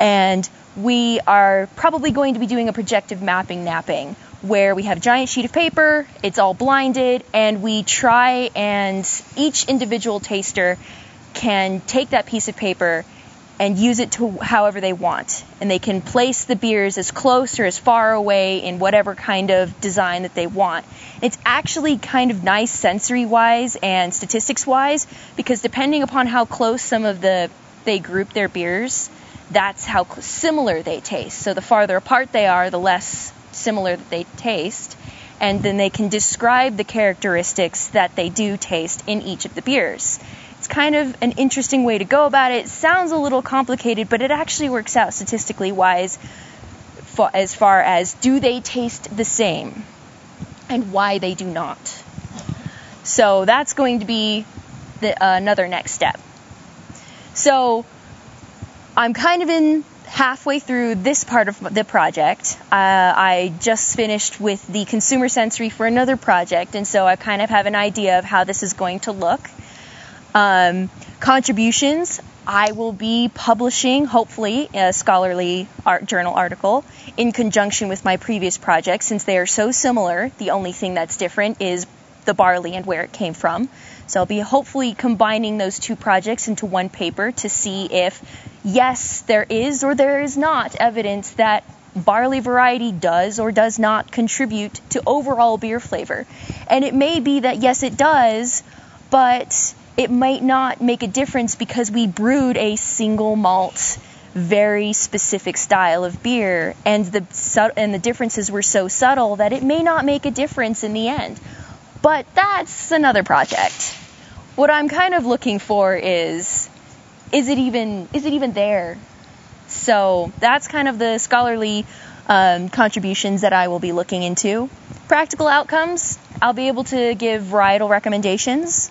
And we are probably going to be doing a projective mapping napping where we have a giant sheet of paper, it's all blinded, and we try and each individual taster can take that piece of paper and use it to however they want. And they can place the beers as close or as far away in whatever kind of design that they want. It's actually kind of nice sensory wise and statistics wise because depending upon how close some of the they group their beers, that's how similar they taste. So the farther apart they are, the less similar that they taste. And then they can describe the characteristics that they do taste in each of the beers. It's kind of an interesting way to go about it. It sounds a little complicated, but it actually works out statistically wise as far as do they taste the same and why they do not. So that's going to be the, uh, another next step. So I'm kind of in halfway through this part of the project. Uh, I just finished with the consumer sensory for another project, and so I kind of have an idea of how this is going to look. Um, contributions, I will be publishing, hopefully, a scholarly art journal article in conjunction with my previous project. Since they are so similar, the only thing that's different is the barley and where it came from. So I'll be hopefully combining those two projects into one paper to see if, yes, there is or there is not evidence that barley variety does or does not contribute to overall beer flavor. And it may be that, yes, it does, but it might not make a difference because we brewed a single malt very specific style of beer and the and the differences were so subtle that it may not make a difference in the end. But that's another project. What I'm kind of looking for is is it even is it even there? So that's kind of the scholarly um, contributions that I will be looking into. Practical outcomes, I'll be able to give varietal recommendations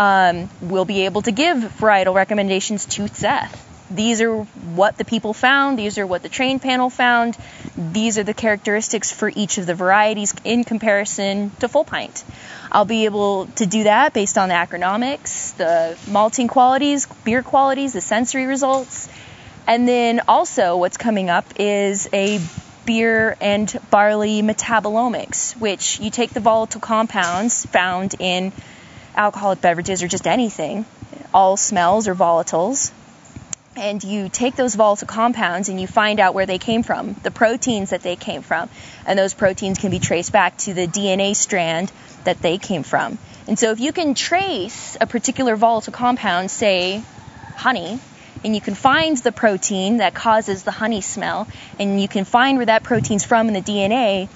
um, we'll be able to give varietal recommendations to Seth. These are what the people found. These are what the train panel found. These are the characteristics for each of the varieties in comparison to full pint. I'll be able to do that based on the agronomics, the malting qualities, beer qualities, the sensory results. And then also what's coming up is a beer and barley metabolomics, which you take the volatile compounds found in alcoholic beverages or just anything, all smells or volatiles, and you take those volatile compounds and you find out where they came from, the proteins that they came from, and those proteins can be traced back to the DNA strand that they came from. And so if you can trace a particular volatile compound, say honey, and you can find the protein that causes the honey smell, and you can find where that protein's from in the DNA,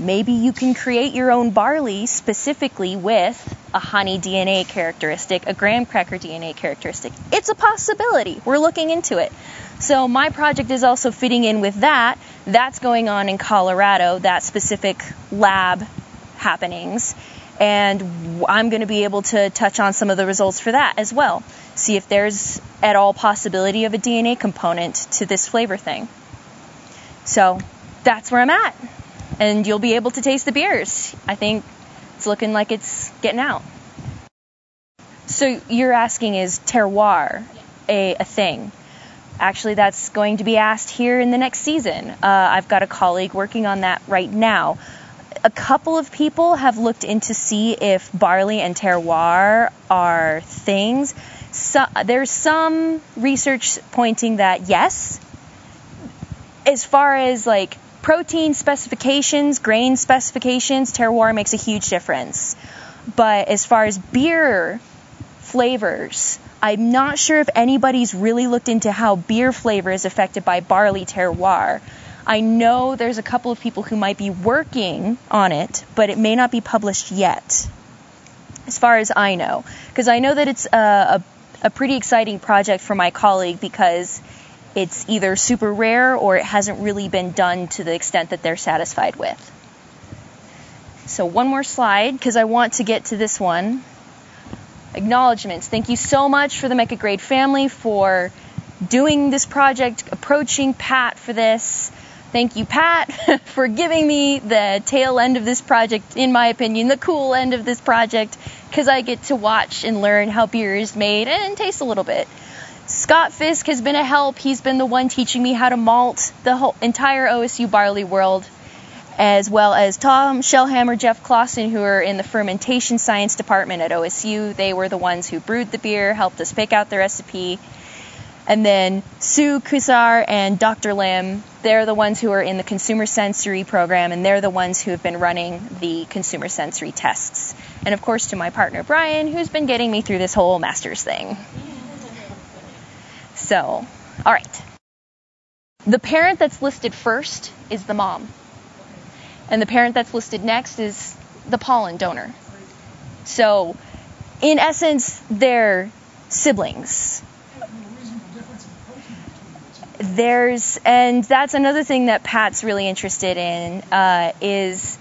maybe you can create your own barley specifically with a honey DNA characteristic, a graham cracker DNA characteristic. It's a possibility. We're looking into it. So my project is also fitting in with that. That's going on in Colorado, that specific lab happenings. And I'm going to be able to touch on some of the results for that as well. See if there's at all possibility of a DNA component to this flavor thing. So that's where I'm at. And you'll be able to taste the beers. I think it's looking like it's getting out. So you're asking is terroir a, a thing? Actually, that's going to be asked here in the next season. Uh, I've got a colleague working on that right now. A couple of people have looked into see if barley and terroir are things. So, there's some research pointing that yes. As far as like protein specifications, grain specifications, terroir makes a huge difference. But as far as beer flavors, I'm not sure if anybody's really looked into how beer flavor is affected by barley terroir. I know there's a couple of people who might be working on it, but it may not be published yet, as far as I know. Because I know that it's a, a, a pretty exciting project for my colleague because it's either super rare or it hasn't really been done to the extent that they're satisfied with. So, one more slide because I want to get to this one acknowledgments. Thank you so much for the Mecca Grade family for doing this project, approaching Pat for this. Thank you, Pat, <laughs> for giving me the tail end of this project, in my opinion, the cool end of this project, because I get to watch and learn how beer is made and taste a little bit. Scott Fisk has been a help. He's been the one teaching me how to malt the whole entire OSU barley world as well as Tom Shellhammer, Jeff Clawson, who are in the fermentation science department at OSU. They were the ones who brewed the beer, helped us pick out the recipe. And then Sue Kusar and Dr. Lim, they're the ones who are in the consumer sensory program, and they're the ones who have been running the consumer sensory tests. And of course, to my partner Brian, who's been getting me through this whole master's thing. So, all right. The parent that's listed first is the mom. And the parent that's listed next is the pollen donor. So, in essence, they're siblings. There's, and that's another thing that Pat's really interested in uh, is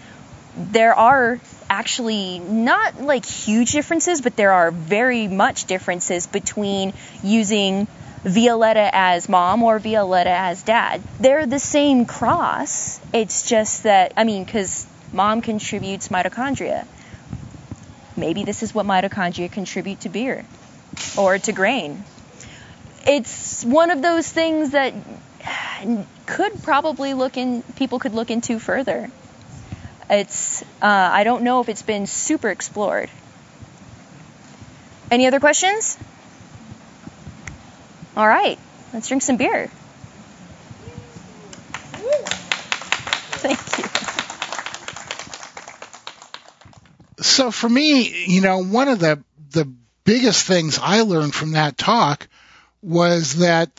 there are actually not like huge differences, but there are very much differences between using Violetta as mom or Violetta as dad. They're the same cross. It's just that, I mean, because mom contributes mitochondria. Maybe this is what mitochondria contribute to beer or to grain. It's one of those things that could probably look in, people could look into further. It's, uh, I don't know if it's been super explored. Any other questions? All right, let's drink some beer. Thank you. So for me, you know, one of the the biggest things I learned from that talk was that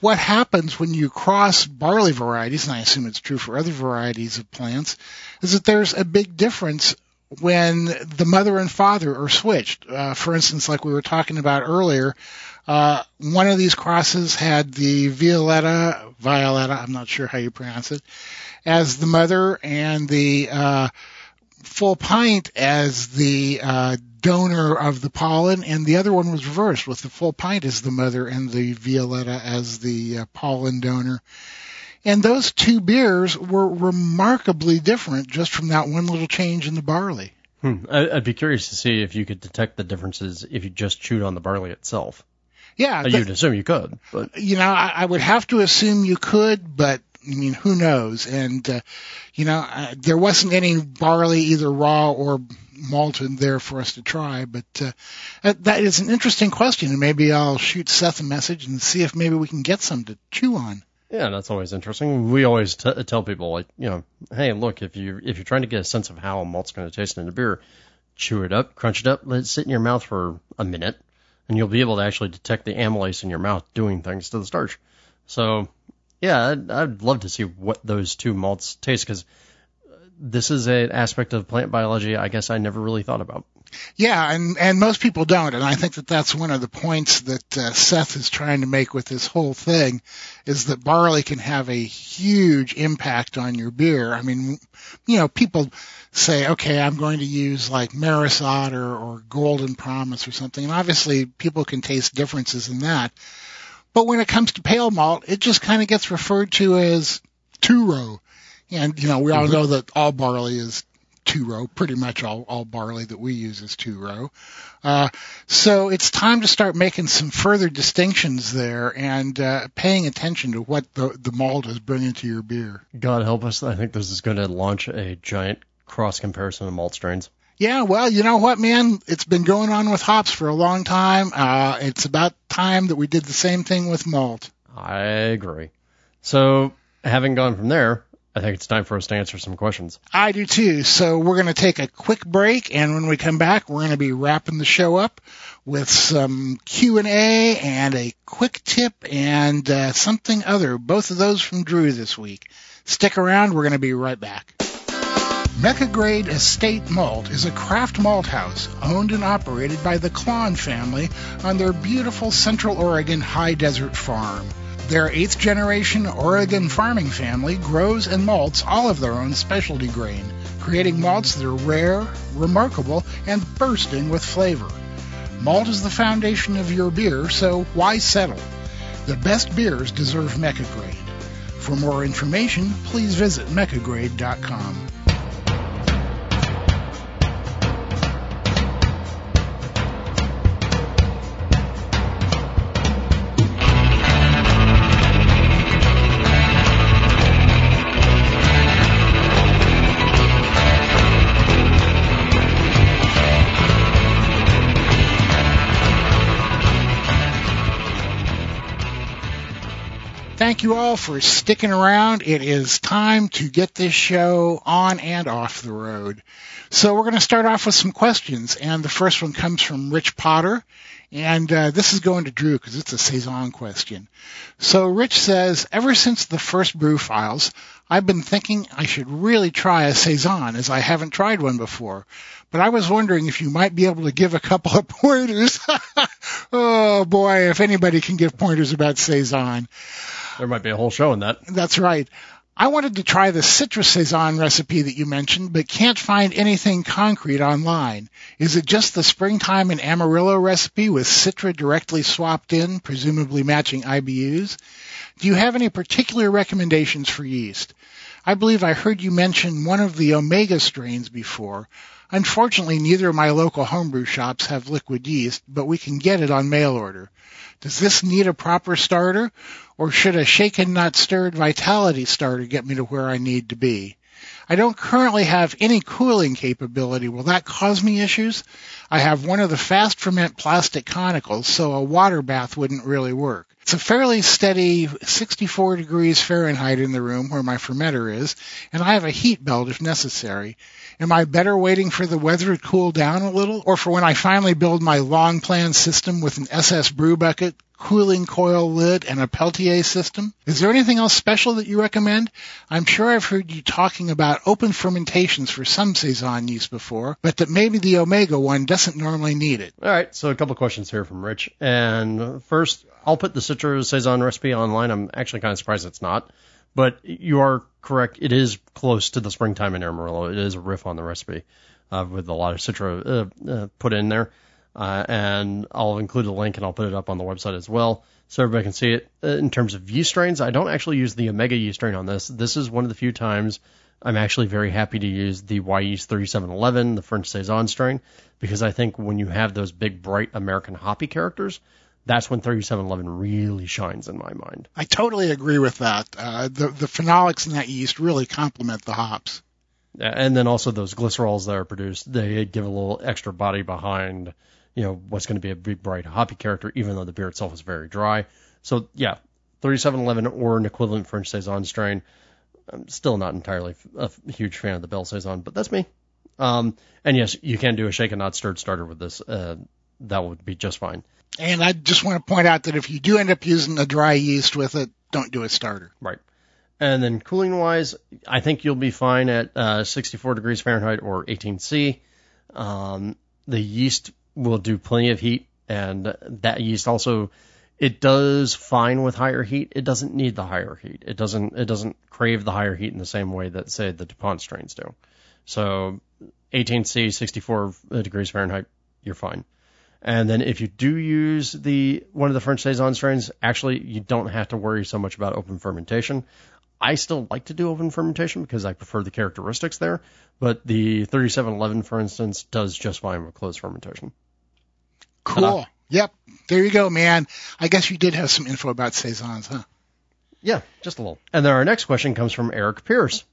what happens when you cross barley varieties, and I assume it's true for other varieties of plants, is that there's a big difference when the mother and father are switched. Uh, for instance, like we were talking about earlier, uh, one of these crosses had the Violetta, Violetta, I'm not sure how you pronounce it, as the mother and the uh, full pint as the uh, donor of the pollen, and the other one was reversed with the full pint as the mother and the Violetta as the uh, pollen donor. And those two beers were remarkably different just from that one little change in the barley. Hmm. I'd be curious to see if you could detect the differences if you just chewed on the barley itself. Yeah, you'd assume you could, but you know, I, I would have to assume you could, but I mean, who knows? And uh, you know, uh, there wasn't any barley either raw or malted there for us to try. But uh, that is an interesting question, and maybe I'll shoot Seth a message and see if maybe we can get some to chew on. Yeah, that's always interesting. We always t- tell people like, you know, hey, look, if you if you're trying to get a sense of how a malt's going to taste in a beer, chew it up, crunch it up, let it sit in your mouth for a minute, and you'll be able to actually detect the amylase in your mouth doing things to the starch. So, yeah, I'd, I'd love to see what those two malts taste because this is an aspect of plant biology I guess I never really thought about. Yeah, and and most people don't, and I think that that's one of the points that uh, Seth is trying to make with this whole thing, is that barley can have a huge impact on your beer. I mean, you know, people say, okay, I'm going to use like Maris Otter or Golden Promise or something. And obviously people can taste differences in that. But when it comes to pale malt, it just kind of gets referred to as two row. And, you know, we all know that all barley is two row, pretty much all, all barley that we use is two row. Uh, so it's time to start making some further distinctions there and uh, paying attention to what the, the malt is bringing to your beer. God help us. I think this is going to launch a giant cross comparison of malt strains. Yeah, well, you know what, man? It's been going on with hops for a long time. Uh, it's about time that we did the same thing with malt. I agree. So, having gone from there, I think it's time for us to answer some questions. I do too. So we're going to take a quick break, and when we come back, we're going to be wrapping the show up with some Q and A and a quick tip and uh, something other. Both of those from Drew this week. Stick around. We're going to be right back. Mecca Grade Estate Malt is a craft malt house owned and operated by the Klann family on their beautiful Central Oregon high desert farm. Their eighth generation Oregon farming family grows and malts all of their own specialty grain, creating malts that are rare, remarkable, and bursting with flavor. Malt is the foundation of your beer, so why settle? The best beers deserve Mecca Grade. For more information, please visit meccagrade.com. Thank you all for sticking around. It is time to get this show on and off the road. So we're going to start off with some questions, and the first one comes from Rich Potter, and uh, this is going to Drew because it's a saison question. So Rich says, ever since the first brew files, I've been thinking I should really try a saison as I haven't tried one before. But I was wondering if you might be able to give a couple of pointers. <laughs> oh boy, if anybody can give pointers about saison. There might be a whole show in that. That's right. I wanted to try the citrus saison recipe that you mentioned, but can't find anything concrete online. Is it just the springtime and Amarillo recipe with citra directly swapped in, presumably matching IBUs? Do you have any particular recommendations for yeast? I believe I heard you mention one of the Omega strains before. Unfortunately, neither of my local homebrew shops have liquid yeast, but we can get it on mail order. Does this need a proper starter, or should a shaken not stirred vitality starter get me to where I need to be? I don't currently have any cooling capability. Will that cause me issues? I have one of the fast ferment plastic conicals, so a water bath wouldn't really work. It's a fairly steady 64 degrees Fahrenheit in the room where my fermenter is, and I have a heat belt if necessary. Am I better waiting for the weather to cool down a little, or for when I finally build my long plan system with an SS brew bucket, cooling coil lid, and a Peltier system? Is there anything else special that you recommend? I'm sure I've heard you talking about open fermentations for some Saison yeast before, but that maybe the Omega one doesn't normally need it. All right, so a couple questions here from Rich. And first, I'll put the citrus Saison recipe online. I'm actually kind of surprised it's not. But you are correct. It is close to the springtime in Amarillo. It is a riff on the recipe uh, with a lot of Citra uh, uh, put in there. Uh, and I'll include a link and I'll put it up on the website as well so everybody can see it. Uh, in terms of yeast strains, I don't actually use the Omega yeast strain on this. This is one of the few times I'm actually very happy to use the Wyeast 3711, the French Saison strain, because I think when you have those big, bright American hoppy characters, that's when 3711 really shines in my mind. I totally agree with that. Uh, the the phenolics in that yeast really complement the hops. And then also those glycerols that are produced, they give a little extra body behind, you know, what's going to be a big bright hoppy character, even though the beer itself is very dry. So yeah, 3711 or an equivalent French saison strain. I'm still not entirely a huge fan of the Belle Saison, but that's me. Um, and yes, you can do a shaken not stirred starter with this. Uh, that would be just fine. And I just want to point out that if you do end up using a dry yeast with it, don't do a starter. Right. And then cooling wise, I think you'll be fine at uh, 64 degrees Fahrenheit or 18C. Um, the yeast will do plenty of heat, and that yeast also it does fine with higher heat. It doesn't need the higher heat. It doesn't it doesn't crave the higher heat in the same way that say the DuPont strains do. So 18C, 64 degrees Fahrenheit, you're fine. And then if you do use the one of the French saison strains, actually you don't have to worry so much about open fermentation. I still like to do open fermentation because I prefer the characteristics there, but the 3711, for instance, does just fine with closed fermentation. Cool. Yep. There you go, man. I guess you did have some info about saisons, huh? Yeah, just a little. And then our next question comes from Eric Pierce.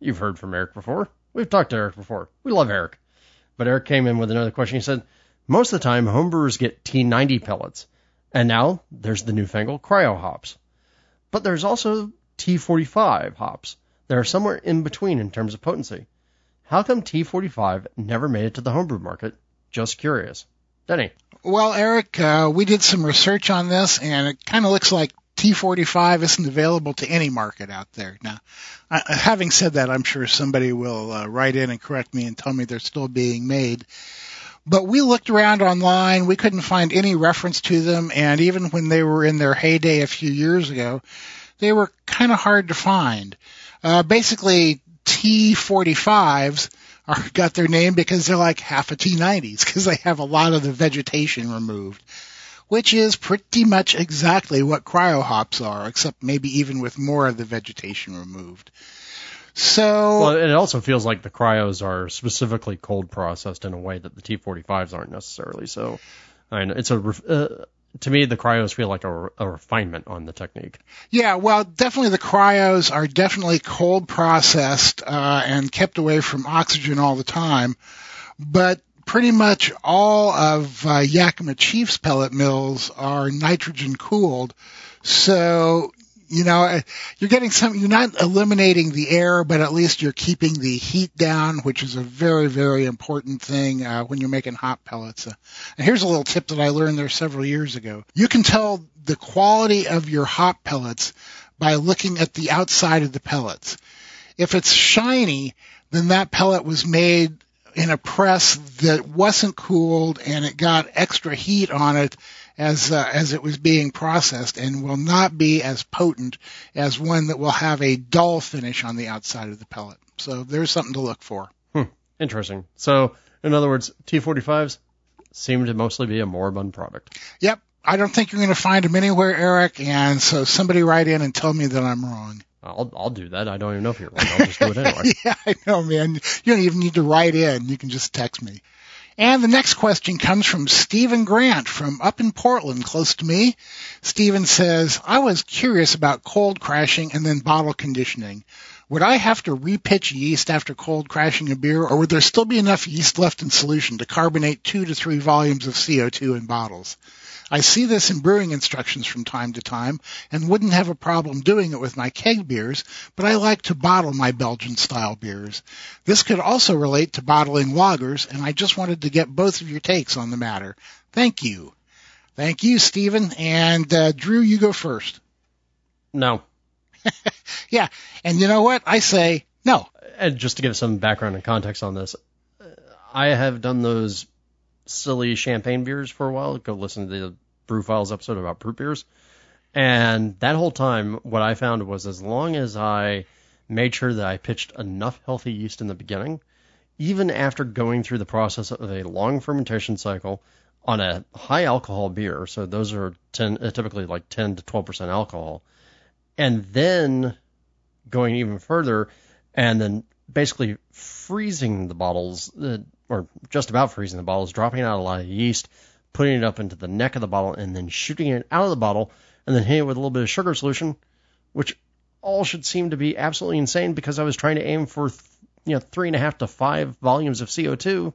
You've heard from Eric before. We've talked to Eric before. We love Eric. But Eric came in with another question. He said, most of the time, homebrewers get T90 pellets. And now there's the newfangled cryo hops. But there's also T45 hops that are somewhere in between in terms of potency. How come T45 never made it to the homebrew market? Just curious. Denny. Well, Eric, uh, we did some research on this, and it kind of looks like T45 isn't available to any market out there. Now, uh, having said that, I'm sure somebody will uh, write in and correct me and tell me they're still being made. But we looked around online, we couldn't find any reference to them, and even when they were in their heyday a few years ago, they were kind of hard to find. Uh, basically, T45s are, got their name because they're like half a T90s because they have a lot of the vegetation removed which is pretty much exactly what cryo hops are, except maybe even with more of the vegetation removed. So well, it also feels like the cryos are specifically cold processed in a way that the T45s aren't necessarily. So, I know it's a uh, to me the cryos feel like a, a refinement on the technique. Yeah, well, definitely the cryos are definitely cold processed uh, and kept away from oxygen all the time, but pretty much all of uh, Yakima Chief's pellet mills are nitrogen cooled. So, you know, uh, you're getting some, you're not eliminating the air, but at least you're keeping the heat down, which is a very, very important thing uh, when you're making hop pellets. Uh, and here's a little tip that I learned there several years ago. You can tell the quality of your hop pellets by looking at the outside of the pellets. If it's shiny, then that pellet was made in a press that wasn't cooled and it got extra heat on it as uh, as it was being processed and will not be as potent as one that will have a dull finish on the outside of the pellet. So there's something to look for. Hmm. Interesting. So in other words, T45s seem to mostly be a moribund product. Yep. I don't think you're going to find them anywhere, Eric. And so somebody write in and tell me that I'm wrong. I'll I'll do that. I don't even know if you're wrong. I'll just do it anyway. <laughs> yeah, I know, man. You don't even need to write in. You can just text me. And the next question comes from Stephen Grant from up in Portland, close to me. Stephen says, I was curious about cold crashing and then bottle conditioning. Would I have to repitch yeast after cold crashing a beer, or would there still be enough yeast left in solution to carbonate two to three volumes of CO2 in bottles? I see this in brewing instructions from time to time and wouldn't have a problem doing it with my keg beers, but I like to bottle my Belgian style beers. This could also relate to bottling lagers, and I just wanted to get both of your takes on the matter. Thank you. Thank you, Stephen. And uh, Drew, you go first. No. <laughs> yeah, and you know what? I say no. And just to give some background and context on this, I have done those silly champagne beers for a while. Go listen to the Brew Files episode about brut beers. And that whole time, what I found was as long as I made sure that I pitched enough healthy yeast in the beginning, even after going through the process of a long fermentation cycle on a high alcohol beer, so those are 10, uh, typically like 10 to 12% alcohol, and then going even further and then basically freezing the bottles, uh, or just about freezing the bottles, dropping out a lot of yeast, putting it up into the neck of the bottle, and then shooting it out of the bottle, and then hitting it with a little bit of sugar solution, which all should seem to be absolutely insane because I was trying to aim for, you know, three and a half to five volumes of CO2.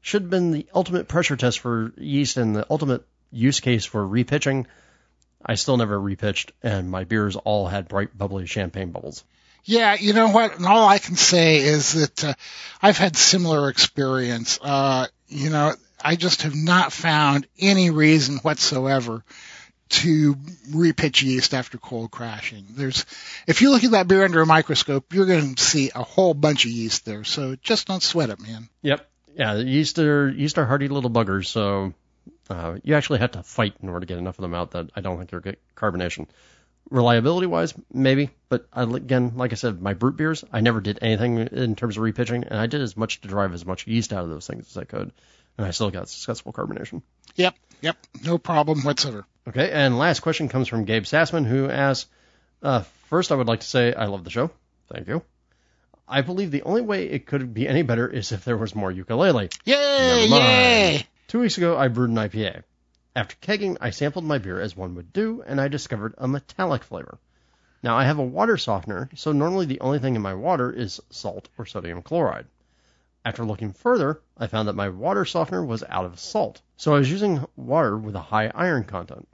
Should have been the ultimate pressure test for yeast and the ultimate use case for repitching. I still never repitched, and my beers all had bright, bubbly champagne bubbles. Yeah, you know what? And all I can say is that uh, I've had similar experience. Uh, you know, I just have not found any reason whatsoever to repitch yeast after cold crashing. There's, if you look at that beer under a microscope, you're going to see a whole bunch of yeast there. So just don't sweat it, man. Yep. Yeah, yeast are yeast are hardy little buggers. So uh, you actually have to fight in order to get enough of them out that I don't think you'll get carbonation. Reliability wise, maybe, but I, again, like I said, my brut beers, I never did anything in terms of repitching, and I did as much to drive as much yeast out of those things as I could, and I still got successful carbonation. Yep, yep, no problem whatsoever. Okay, and last question comes from Gabe Sassman, who asks, uh, First, I would like to say I love the show. Thank you. I believe the only way it could be any better is if there was more ukulele. Yay! Yay! Two weeks ago, I brewed an IPA. After kegging, I sampled my beer as one would do, and I discovered a metallic flavor. Now, I have a water softener, so normally the only thing in my water is salt or sodium chloride. After looking further, I found that my water softener was out of salt, so I was using water with a high iron content.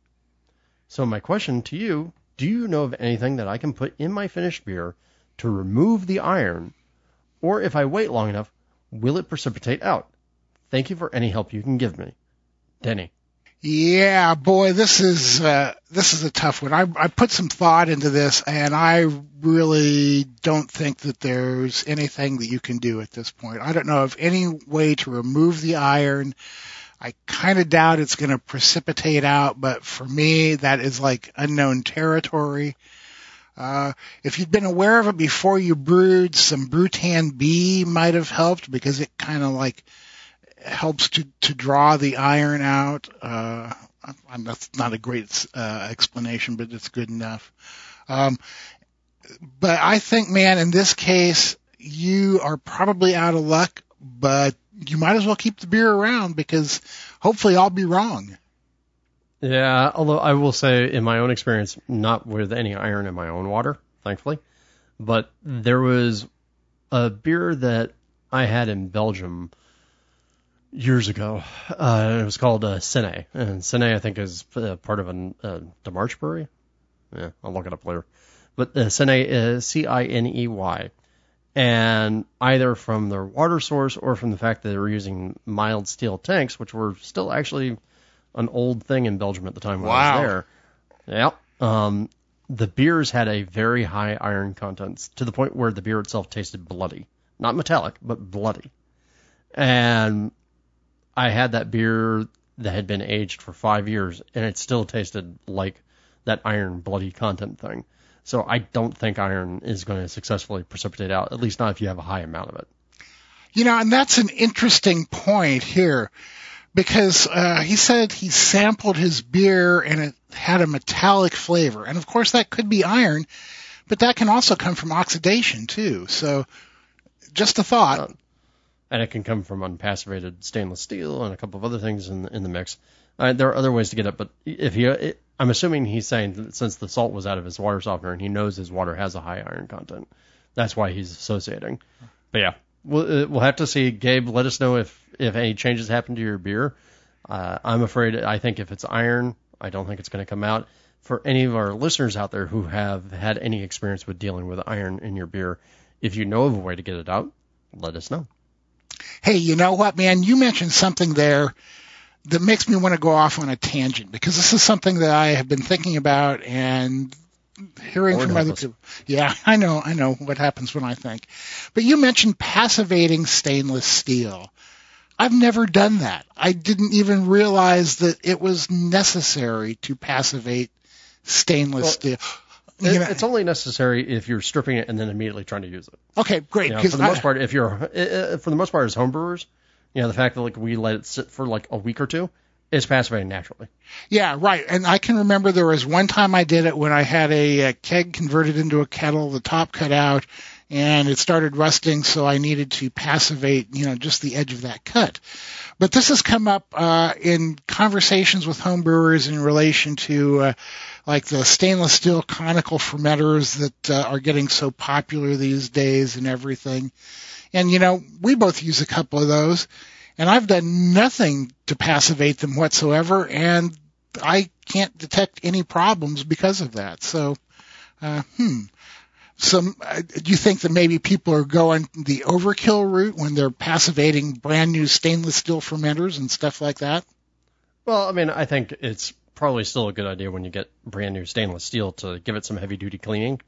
So, my question to you do you know of anything that I can put in my finished beer to remove the iron, or if I wait long enough, will it precipitate out? Thank you for any help you can give me. Denny. Yeah, boy, this is uh, this is a tough one. I, I put some thought into this, and I really don't think that there's anything that you can do at this point. I don't know of any way to remove the iron. I kind of doubt it's going to precipitate out, but for me, that is like unknown territory. Uh, if you'd been aware of it before you brewed, some Brewtan B might have helped because it kind of like helps to, to draw the iron out. Uh, that's not a great uh, explanation, but it's good enough. Um, but I think, man, in this case, you are probably out of luck, but you might as well keep the beer around because hopefully I'll be wrong. Yeah, although I will say, in my own experience, not with any iron in my own water, thankfully, but there was a beer that I had in Belgium years ago. Uh, it was called uh, Ciney, and Ciney I think is uh, part of a uh, DeMarch brewery. Yeah, I'll look it up later. But uh, Ciney is C-I-N-E-Y, and either from their water source or from the fact that they were using mild steel tanks, which were still actually an old thing in Belgium at the time when I was there. Yep. Um, the beers had a very high iron content to the point where the beer itself tasted bloody, not metallic, but bloody. And I had that beer that had been aged for five years, and it still tasted like that iron bloody content thing. So I don't think iron is going to successfully precipitate out, at least not if you have a high amount of it. You know, and that's an interesting point here because uh, he said he sampled his beer and it had a metallic flavor. And of course, that could be iron, but that can also come from oxidation too. So just a thought. And it can come from unpassivated stainless steel and a couple of other things in the, in the mix. Uh, there are other ways to get it, but if he, I'm assuming he's saying that since the salt was out of his water softener and he knows his water has a high iron content, that's why he's associating. But yeah, we'll, uh, we'll have to see. Gabe, let us know if if any changes happen to your beer. Uh, I'm afraid. I think if it's iron, I don't think it's going to come out. For any of our listeners out there who have had any experience with dealing with iron in your beer, if you know of a way to get it out, let us know. Hey, you know what, man? You mentioned something there that makes me want to go off on a tangent because this is something that I have been thinking about and hearing Lord from other people. Yeah, <laughs> I know, I know what happens when I think. But you mentioned passivating stainless steel. I've never done that. I didn't even realize that it was necessary to passivate stainless Well, steel. It's only necessary if you're stripping it and then immediately trying to use it. okay, great. You know, for the I- most part, if you're uh, uh, for the most part as homebrewers, you know the fact that like we let it sit for like a week or two, it's passivating naturally. Yeah, right. And I can remember there was one time I did it when I had a, uh keg converted into a kettle, the top cut out, and it started rusting, so I needed to passivate, you know, just the edge of that cut. But this has come up uh, in conversations with homebrewers in relation to uh, like the stainless steel conical fermenters that uh, are getting so popular these days and everything. And you know, we both use a couple of those, and I've done nothing to passivate them whatsoever, and I can't detect any problems because of that. So, uh, hmm. So, uh, do you think that maybe people are going the overkill route when they're passivating brand new stainless steel fermenters and stuff like that? Well, I mean, I think it's probably still a good idea when you get brand new stainless steel to give it some heavy duty cleaning,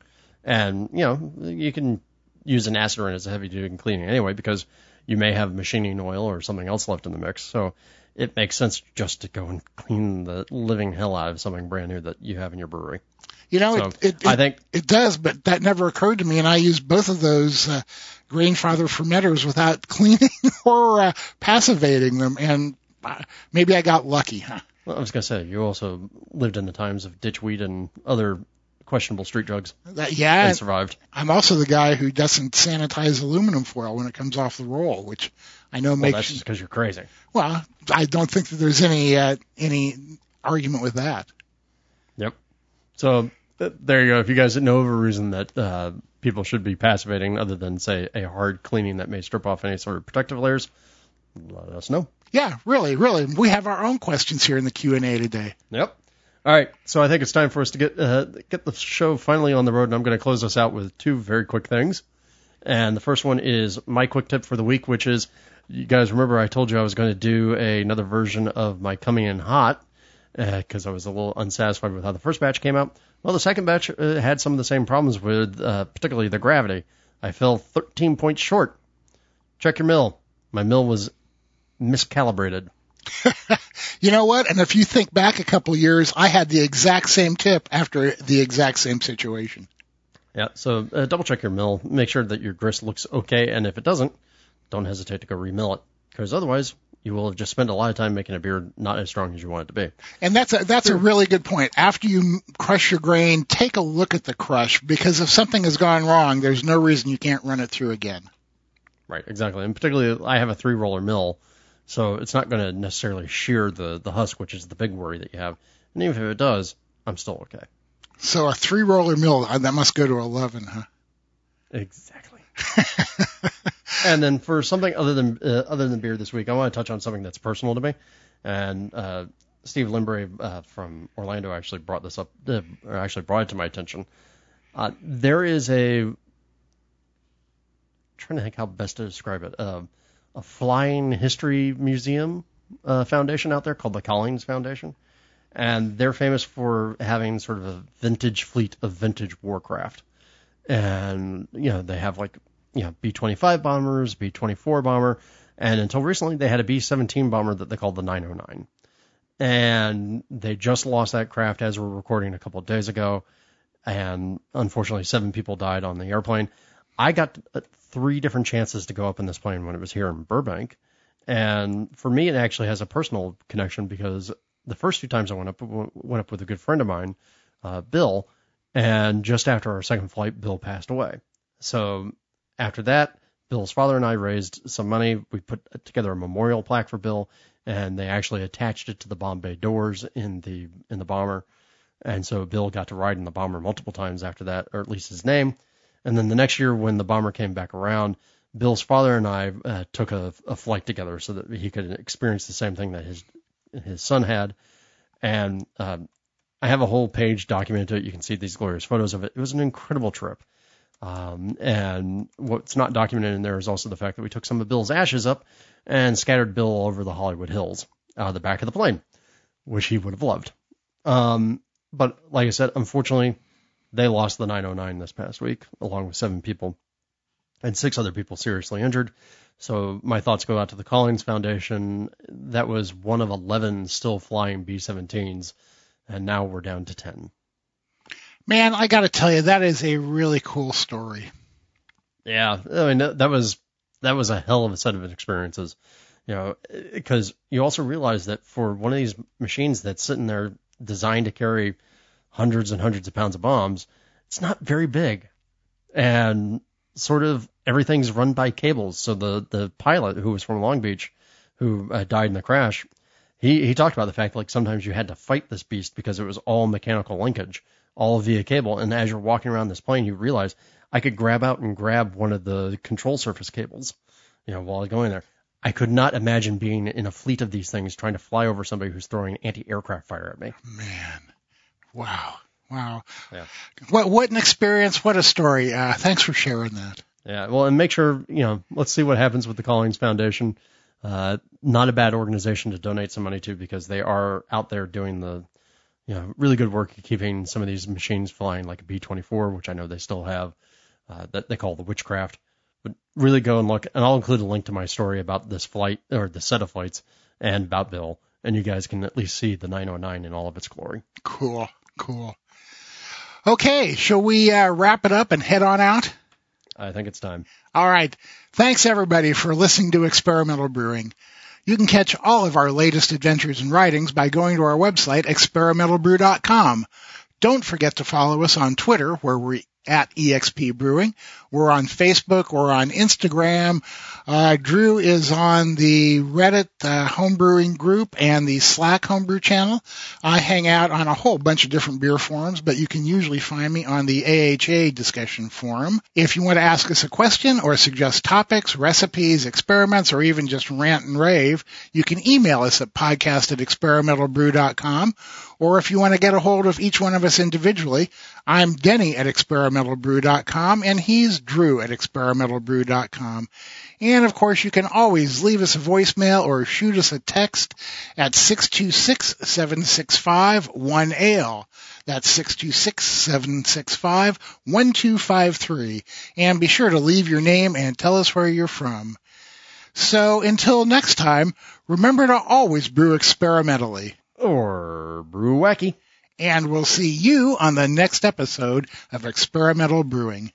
and you know you can use an acetylene as a heavy duty cleaning anyway because you may have machining oil or something else left in the mix, so it makes sense just to go and clean the living hell out of something brand new that you have in your brewery. You know, So it, it, I think it does, but that never occurred to me, and I used both of those uh, Grainfather fermenters without <laughs> cleaning or uh, passivating them, and uh, maybe I got lucky, huh? Well, I was gonna say you also lived in the times of ditchweed and other questionable street drugs That, yeah, and survived. I'm also the guy who doesn't sanitize aluminum foil when it comes off the roll, which I know Well, makes. that's just because you're crazy. Well, I don't think that there's any uh, any argument with that. Yep. So there you go. If you guys know of a reason that uh, people should be passivating other than say a hard cleaning that may strip off any sort of protective layers, let us know. Yeah, really, really. We have our own questions here in the Q and A today. Yep. All right. So I think it's time for us to get uh, get the show finally on the road, and I'm going to close us out with two very quick things. And the first one is my quick tip for the week, which is you guys remember I told you I was going to do a, another version of my coming in hot because I was a little unsatisfied with how the first batch came out. Well, the second batch uh, had some of the same problems with, uh, particularly the gravity. I fell 13 points short. Check your mill. My mill was miscalibrated. <laughs> You know what? And if you think back a couple of years, I had the exact same tip after the exact same situation. Yeah, so uh, double check your mill. Make sure that your grist looks okay, and if it doesn't, don't hesitate to go remill it, because otherwise you will have just spent a lot of time making a beer not as strong as you want it to be. And that's a, that's a really good point. After you crush your grain, take a look at the crush because if something has gone wrong, there's no reason you can't run it through again. Right, exactly. And particularly, I have a three roller mill, so it's not going to necessarily shear the the husk, which is the big worry that you have. And even if it does, I'm still okay. So a three roller mill uh, that must go to eleven, huh? Exactly. <laughs> and then for something other than uh, other than beer this week, I want to touch on something that's personal to me. And uh, Steve Limbrave uh, from Orlando actually brought this up, uh, or actually brought it to my attention. Uh, there is a trying to think how best to describe it. A flying history museum uh, foundation out there called the Collings Foundation, and they're famous for having sort of a vintage fleet of vintage warcraft. And you know they have like you know B-25 bombers, B-24 bomber, and until recently they had a B-17 bomber that they called the 909. And they just lost that craft as we're recording a couple of days ago, and unfortunately seven people died on the airplane. I got uh, three different chances to go up in this plane when it was here in Burbank. And for me, it actually has a personal connection because the first two times I went up, went up with a good friend of mine, uh, Bill, and just after our second flight, Bill passed away. So after that, Bill's father and I raised some money. We put together a memorial plaque for Bill, and they actually attached it to the bomb bay doors in the in the bomber. And so Bill got to ride in the bomber multiple times after that, or at least his name. And then the next year, when the bomber came back around, Bill's father and I uh, took a, a flight together so that he could experience the same thing that his his son had. And um, I have a whole page documented. You can see these glorious photos of it. It was an incredible trip. Um, and what's not documented in there is also the fact that we took some of Bill's ashes up and scattered Bill all over the Hollywood Hills out the back of the plane, which he would have loved. Um, but like I said, unfortunately, they lost the 909 this past week, along with seven people and six other people seriously injured. So my thoughts go out to the Collings Foundation. That was one of 11 still flying B-17s, and now we're down to 10. Man, I got to tell you, that is a really cool story. Yeah, I mean that, that was that was a hell of a set of experiences, you know, because you also realize that for one of these machines that's sitting there designed to carry hundreds and hundreds of pounds of bombs, it's not very big, and sort of everything's run by cables. So the the pilot who was from Long Beach, who uh, died in the crash, he he talked about the fact that like sometimes you had to fight this beast because it was all mechanical linkage, all via cable. And as you're walking around this plane, you realize I could grab out and grab one of the control surface cables, you know, while going there. I could not imagine being in a fleet of these things trying to fly over somebody who's throwing anti-aircraft fire at me. Man, wow, wow. Yeah. What what an experience! What a story! Uh, thanks for sharing that. Yeah, well, and make sure you know. Let's see what happens with the Collings Foundation. Uh, not a bad organization to donate some money to because they are out there doing the, you know, really good work keeping some of these machines flying, like a B-24, which I know they still have, uh, that they call the Witchcraft. But really go and look, and I'll include a link to my story about this flight or the set of flights and about Bill, and you guys can at least see the 909 in all of its glory. Cool, cool. Okay, shall we uh, wrap it up and head on out? I think it's time. All right. Thanks everybody for listening to Experimental Brewing. You can catch all of our latest adventures and writings by going to our website, experimentalbrew.com. Don't forget to follow us on Twitter where we at EXP Brewing. We're on Facebook. We're on Instagram. Uh, Drew is on the Reddit uh, homebrewing group and the Slack homebrew channel. I hang out on a whole bunch of different beer forums, but you can usually find me on the AHA discussion forum. If you want to ask us a question or suggest topics, recipes, experiments, or even just rant and rave, you can email us at podcast at experimentalbrew.com. Or if you want to get a hold of each one of us individually, I'm Denny at experimentalbrew.com and he's Drew at experimentalbrew.com. And of course, you can always leave us a voicemail or shoot us a text at 626-765-1AL. That's 626-765-1253. And be sure to leave your name and tell us where you're from. So until next time, remember to always brew experimentally. Or brew wacky. And we'll see you on the next episode of Experimental Brewing.